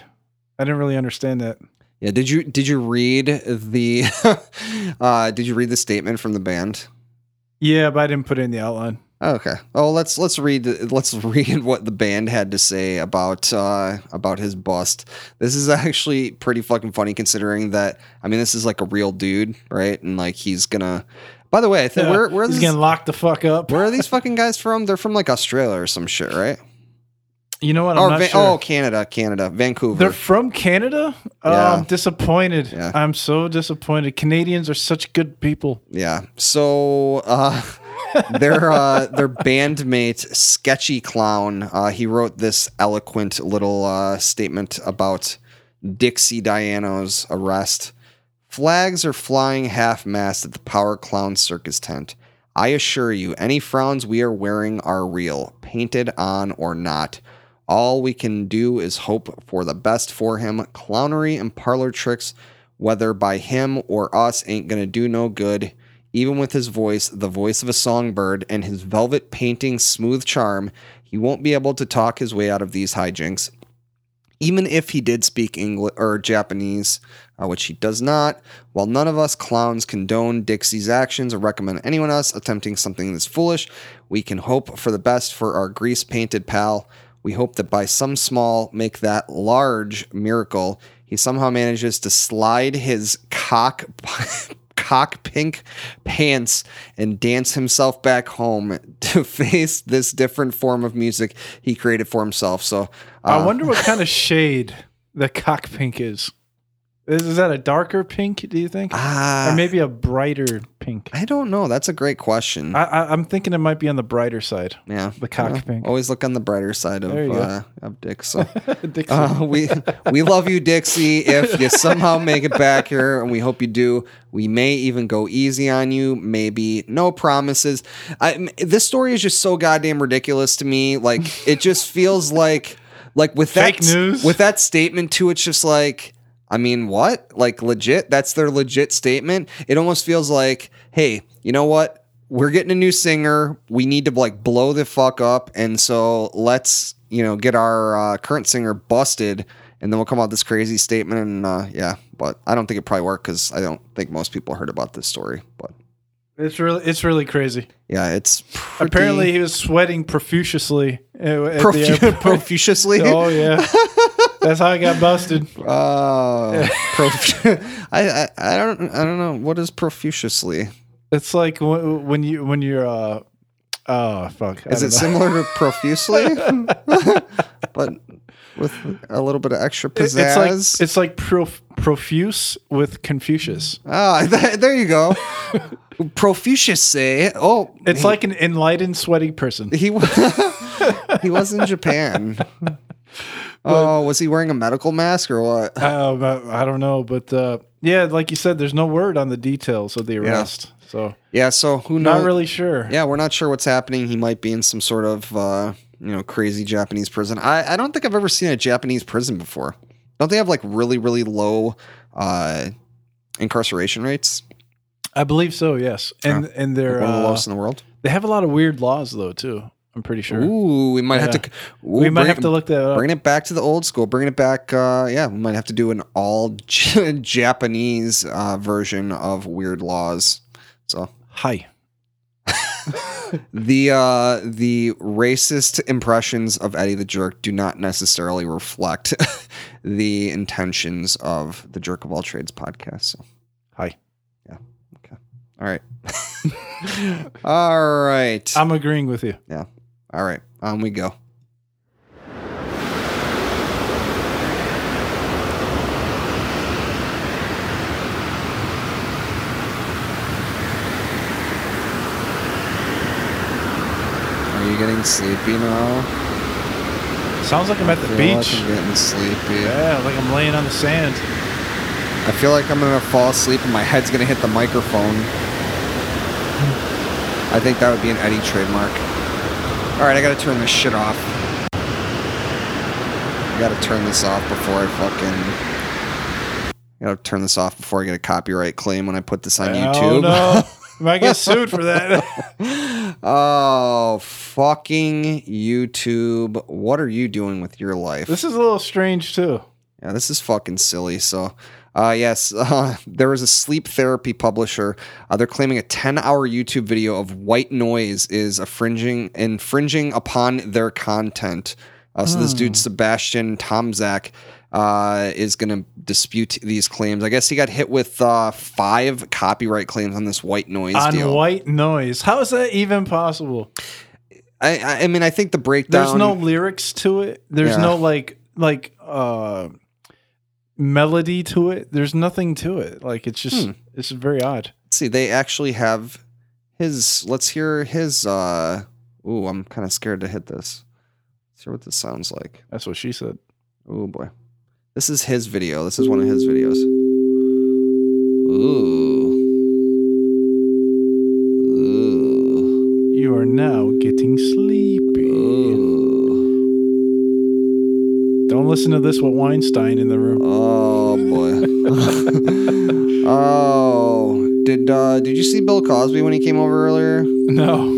I didn't really understand that. Yeah, did you did you read the uh did you read the statement from the band? Yeah, but I didn't put it in the outline. Okay. Oh, let's let's read let's read what the band had to say about uh about his bust. This is actually pretty fucking funny considering that I mean this is like a real dude, right? And like he's gonna By the way, I think Yeah, where where he's these, getting locked the fuck up. where are these fucking guys from? They're from like Australia or some shit, right? You know what? I'm not Va- sure. oh, Canada, Canada, Vancouver. They're from Canada. Oh, Yeah. I'm disappointed. Yeah. I'm so disappointed. Canadians are such good people. Yeah. So uh their uh their bandmate Sketchy Clown, uh he wrote this eloquent little uh statement about Dixie Diano's arrest. Flags are flying half mast at the Power Clown Circus tent. I assure you, any frowns we are wearing are real, painted on or not. All we can do is hope for the best for him. Clownery and parlor tricks, whether by him or us, ain't gonna do no good. Even with his voice, the voice of a songbird, and his velvet painting smooth charm, he won't be able to talk his way out of these hijinks. Even if he did speak English or Japanese, uh, which he does not, while none of us clowns condone Dixie's actions or recommend anyone else attempting something this foolish, we can hope for the best for our grease painted pal. We hope that by some small, make that large miracle, he somehow manages to slide his cock cock pink pants and dance himself back home to face this different form of music he created for himself. So uh, I wonder what kind of shade the cock pink is. Is, is that a darker pink? Do you think, Ah. or maybe a brighter pink? I don't know. That's a great question. I, I, I'm thinking it might be on the brighter side. yeah, the cock Yeah. pink. Always look on the brighter side of uh, of Dick. So Dixie. uh, we we love you, Dixie. If you somehow make it back here, and we hope you do, we may even go easy on you. Maybe no promises. I, this story is just so goddamn ridiculous to me. Like it just feels like like with Fake that news? with that statement too. It's just like. I mean, what? Like legit? That's their legit statement. It almost feels like, hey, you know what? We're getting a new singer. We need to like blow the fuck up, and so let's you know get our uh, current singer busted, and then we'll come out with this crazy statement. And uh, yeah, but I don't think it probably worked because I don't think most people heard about this story. But it's really it's really crazy. yeah, it's pretty Apparently, he was sweating profusely at, at the profu- oh yeah, that's how I got busted. Uh, prof- I, I I don't I don't know what is profusely. It's like when, when you when you're uh oh fuck. I Is don't it know. similar to profusely, but with a little bit of extra It- It's pizzazz? like it's like prof, profuse with Confucius. Ah, th- there you go. Profusely. Oh, It's like an enlightened sweaty person. he wa- he was in Japan. Oh, was he wearing a medical mask or what? Um, I don't know, but uh, yeah, like you said, there's no word on the details of the arrest, so Yeah, so who knows? not really sure. Yeah, we're not sure what's happening. He might be in some sort of uh, you know crazy Japanese prison. I, I don't think I've ever seen a Japanese prison before. Don't they have like really really low uh, incarceration rates? I believe so. Yes, and and they're One of the uh, lowest in the world. they have a lot of weird laws though too. I'm pretty sure. Ooh, we might have Yeah. to. we might have it- to look that up. Bringing it back to the old school. Bringing it back. Uh, yeah, we might have to do an all J- Japanese uh, version of weird laws. So Hi. the uh, the racist impressions of Eddie the Jerk do not necessarily reflect the intentions of the Jerk of All Trades podcast. So Hi. Yeah. Okay. All right, all right, I'm agreeing with you. yeah, all right. On we go. Are you getting sleepy now? Sounds like I'm at the Feel like beach. I'm getting sleepy. Yeah, like I'm laying on the sand. I feel like I'm gonna fall asleep and my head's gonna hit the microphone. I think that would be an Eddie trademark. All right, I gotta turn this shit off. I gotta turn this off before I fucking. I gotta turn this off before I get a copyright claim when I put this on Oh YouTube. no, might get sued for that. oh, fucking YouTube. What are you doing with your life? this is a little strange too. Yeah, this is fucking silly. So, uh, yes, uh, there is a sleep therapy publisher. Uh, they're claiming a 10 hour YouTube video of white noise is infringing, infringing upon their content. Uh, so, this dude, Sebastian Tomczak, uh, is going to dispute these claims. I guess he got hit with uh, five copyright claims on this white noise On deal. white noise. How is that even possible? I, I I mean, I think the breakdown. There's no lyrics to it. There's Yeah. no like like uh melody to it. There's nothing to it. Like it's just Hmm. it's very odd. Let's see, they actually have his. Let's hear his. uh Ooh, I'm kind of scared to hit this. Let's hear what this sounds like. That's what she said. Oh boy. This is his video. This is one of his videos. Ooh. Listen to this with Weinstein in the room. Oh boy. oh. Did uh did you see Bill Cosby when he came over earlier? No.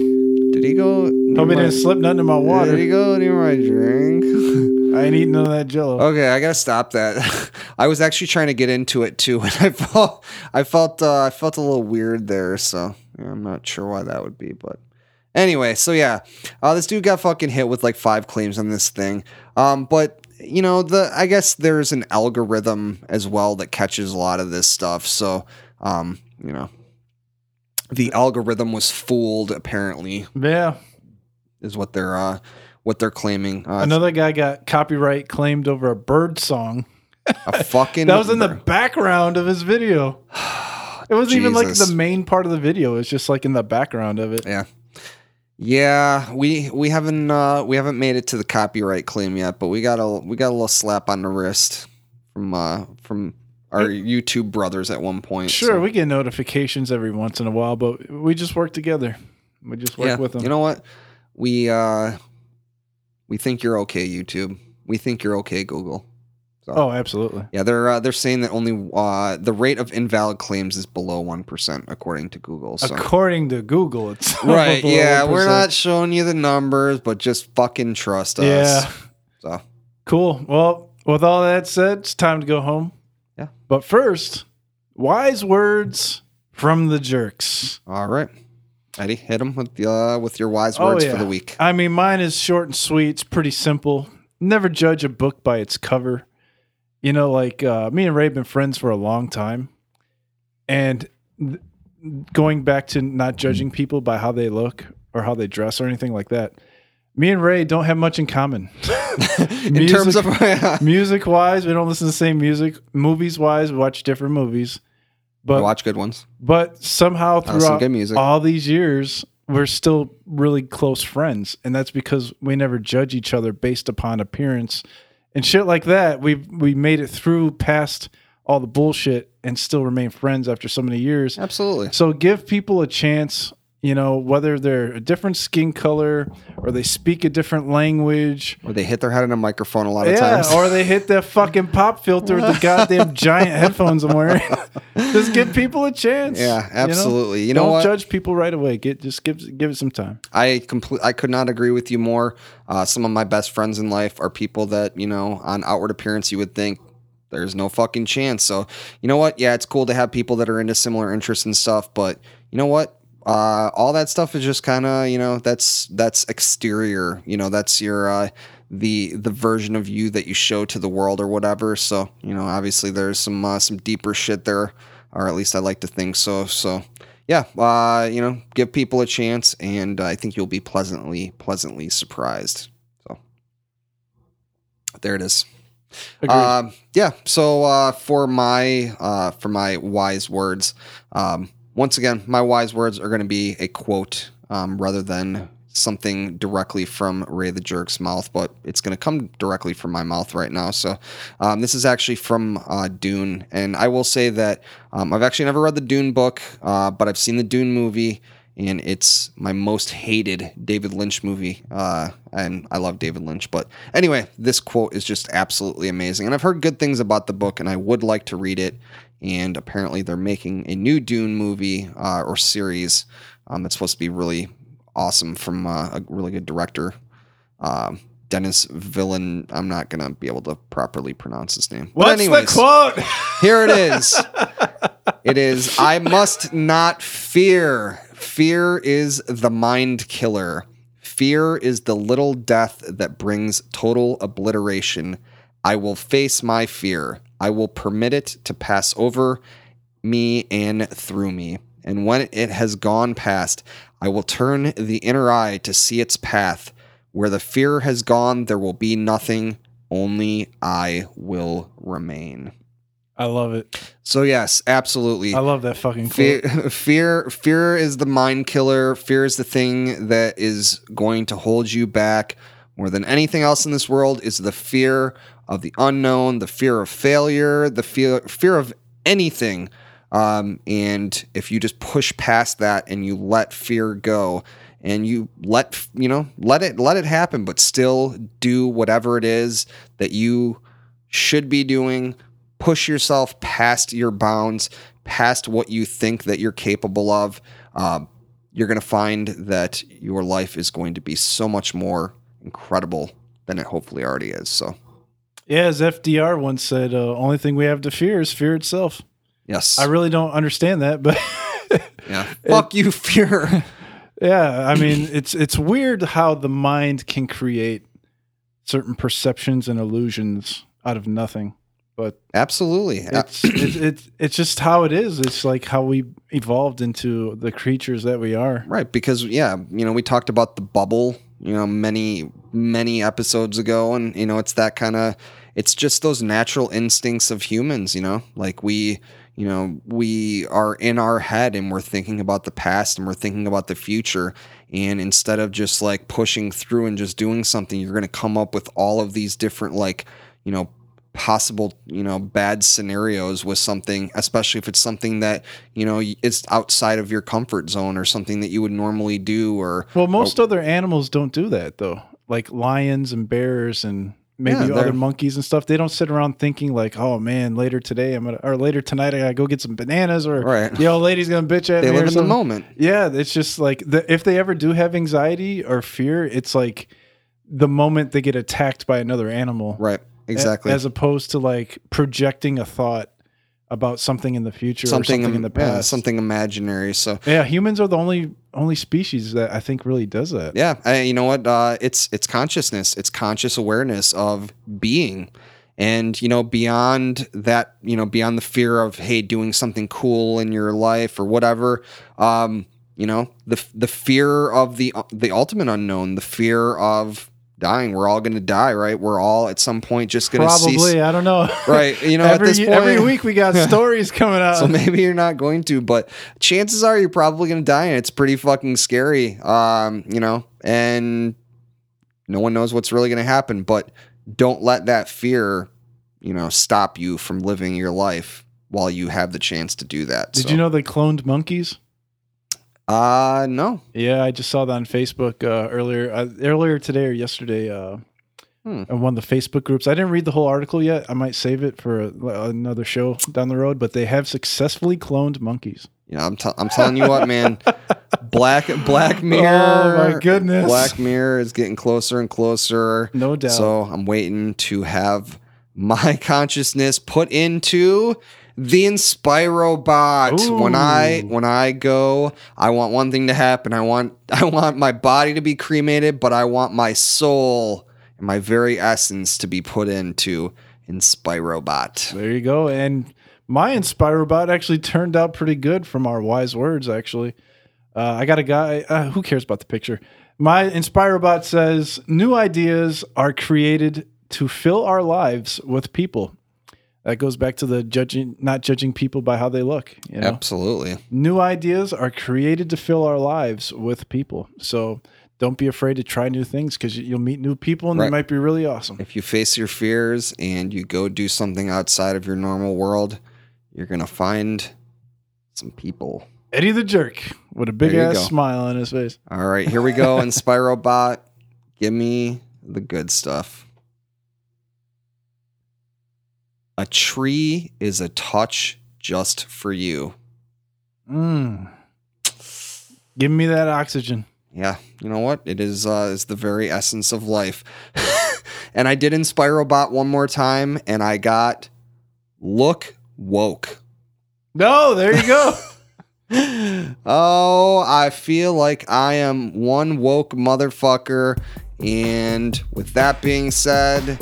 Did he go Hope he didn't slip nothing in my water. Did he go near my drink? I ain't eating none of that jello. Okay, I gotta stop that. I was actually trying to get into it too, and I felt I felt uh, I felt a little weird there. So I'm not sure why that would be, but anyway. So yeah, uh, this dude got fucking hit with like five claims on this thing. Um, but you know the I guess there's an algorithm as well that catches a lot of this stuff. So um, you know, the algorithm was fooled. Apparently, Yeah. is what they're uh what they're claiming. Uh, Another guy got copyright claimed over a bird song. a fucking That was in the background of his video. It wasn't even like the main part of the video. It was just like in the background of it. Yeah. Yeah, we we haven't uh we haven't made it to the copyright claim yet, but we got a we got a little slap on the wrist from uh from our YouTube brothers at one point. Sure, so- we get notifications every once in a while, but we just work together. We just work yeah. with them. You know what? We uh we think you're okay, YouTube. We think you're okay, Google. So, oh, absolutely. yeah, they're uh, they're saying that only uh the rate of invalid claims is below one percent according to Google. So According to Google, it's right, yeah, we are not showing you the numbers, but just fucking trust us. Yeah. So Cool. Well, with all that said, it's time to go home. Yeah. But first, wise words from the jerks. All right, Eddie, hit him with the uh, with your wise Oh, words yeah. for the week. I mean, mine is short and sweet. It's pretty simple. Never judge a book by its cover. You know, like uh, me and Ray have been friends for a long time. And th- going back to not judging people by how they look or how they dress or anything like that, me and Ray don't have much in common. In terms of music wise, we don't listen to the same music. Movies wise, we watch different movies. I But watch good ones. but somehow throughout music. all these years, we're still really close friends, and that's because we never judge each other based upon appearance and shit like that. We we made it through past all the bullshit and still remain friends after so many years. Absolutely. So give people a chance. You know, whether they're a different skin color or they speak a different language, Or they hit their head on a microphone a lot of yeah, times. or they hit that fucking pop filter with the goddamn giant headphones I'm wearing. just give people a chance. Yeah, you know? absolutely. You know Don't what? judge people right away. Get just give give it some time. I complete. I could not agree with you more. Uh, some of my best friends in life are people that you know, on outward appearance, you would think there's no fucking chance. So you know what? Yeah, it's cool to have people that are into similar interests and stuff. But you know what? Uh, all that stuff is just kind of you know that's that's exterior. You know, that's your uh, the the version of you that you show to the world or whatever. So you know, obviously there's some uh, some deeper shit there, or at least I like to think so. So yeah, uh, you know, give people a chance, and I think you'll be pleasantly, pleasantly surprised. So there it is. Um, yeah. So uh, for my uh, for my wise words, um, once again, my wise words are going to be a quote um, rather than something directly from Ray the Jerk's mouth, but it's going to come directly from my mouth right now. So um, this is actually from uh, Dune, and I will say that um, I've actually never read the Dune book, uh, but I've seen the Dune movie. And it's my most hated David Lynch movie. Uh, and I love David Lynch. But anyway, this quote is just absolutely amazing. And I've heard good things about the book, and I would like to read it. And apparently, they're making a new Dune movie uh, or series um, that's supposed to be really awesome from uh, a really good director. Um, Dennis Villan. I'm not going to be able to properly pronounce his name. But What's anyways, the quote? here it is. it is I must not fear. Fear is the mind killer. Fear is the little death that brings total obliteration. I will face my fear. I will permit it to pass over me and through me. And when it has gone past, I will turn the inner eye to see its path. Where the fear has gone, there will be nothing, only I will remain. I love it. So yes, absolutely. I love that fucking Fear, fear, fear is the mind killer. Fear is the thing that is going to hold you back more than anything else in this world. Is the fear of the unknown, the fear of failure, the fear fear of anything. Um, and if you just push past that and you let fear go, and you let you know let it let it happen, but still do whatever it is that you should be doing push yourself past your bounds, past what you think that you're capable of, um, you're going to find that your life is going to be so much more incredible than it hopefully already is. So, Yeah, as FDR once said, uh, only thing we have to fear is fear itself. yes. I really don't understand that, but yeah. Fuck you, fear. yeah, I mean, it's it's weird how the mind can create certain perceptions and illusions out of nothing. But Absolutely. It's it's it's it's just how it is. It's like how we evolved into the creatures that we are. Right, because yeah, you know, we talked about the bubble, you know, many many episodes ago and you know, it's that kind of it's just those natural instincts of humans, you know? Like we, you know, we are in our head and we're thinking about the past and we're thinking about the future and instead of just like pushing through and just doing something, you're going to come up with all of these different like, you know, possible you know bad scenarios with something especially if it's something that you know it's outside of your comfort zone or something that you would normally do or Well, most other animals don't do that though. Like lions and bears and maybe Yeah, other monkeys and stuff. They don't sit around thinking like, "Oh man, later today I'm gonna or later tonight I gotta go get some bananas," or Right. "The old lady's gonna bitch at they me." or live in the moment Yeah, it's just like the, if they ever do have anxiety or fear, it's like the moment they get attacked by another animal, right exactly as opposed to like projecting a thought about something in the future something, or something in the yeah, past. something imaginary so Yeah, humans are the only only species that I think really does that. yeah I, you know what uh, it's it's consciousness it's conscious awareness of being and you know beyond that you know beyond the fear of hey doing something cool in your life or whatever um you know the the fear of the the ultimate unknown the fear of dying we're all going to die right we're all at some point just going to Probably, cease I don't know. right you know every, at this point every week we got stories coming out. so maybe you're not going to, but chances are you're probably going to die, and it's pretty fucking scary. Um, you know, and no one knows what's really going to happen. But don't let that fear, you know, stop you from living your life while you have the chance to do that. Did So- you know they cloned monkeys? Uh no. Yeah, I just saw that on Facebook uh, earlier uh, earlier today or yesterday. Uh, Hmm. on one of the Facebook groups. I didn't read the whole article yet. I might save it for a, another show down the road. But they have successfully cloned monkeys. You know, I'm, t- I'm telling you what, man. Black Black Mirror. Oh, my goodness. Black Mirror is getting closer and closer. No doubt. So I'm waiting to have my consciousness put into the Inspirobot. When I when I go, I want one thing to happen. I want I want my body to be cremated, but I want my soul and my very essence to be put into Inspirobot. There you go. And my Inspirobot actually turned out pretty good from our wise words, actually. Uh, I got a guy, uh, who cares about the picture? My Inspirobot says new ideas are created to fill our lives with people. That goes back to the judging, not judging people by how they look. You know? Absolutely. New ideas are created to fill our lives with people. So don't be afraid to try new things because you'll meet new people and Right. they might be really awesome. If you face your fears and you go do something outside of your normal world, you're gonna find some people. Eddie the Jerk with a big ass go. smile on his face. All right, here we go. Inspirobot, give me the good stuff. A tree is a touch just for you. Mm. Give me that oxygen. Yeah, you know what? It is uh, is the very essence of life. and I did Inspirobot one more time, and I got look woke. No, there you go. oh, I feel like I am one woke motherfucker. And with that being said,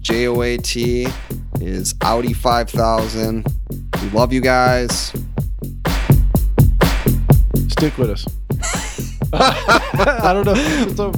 J O A T is Audi 5000. We love you guys. Stick with us. I don't know.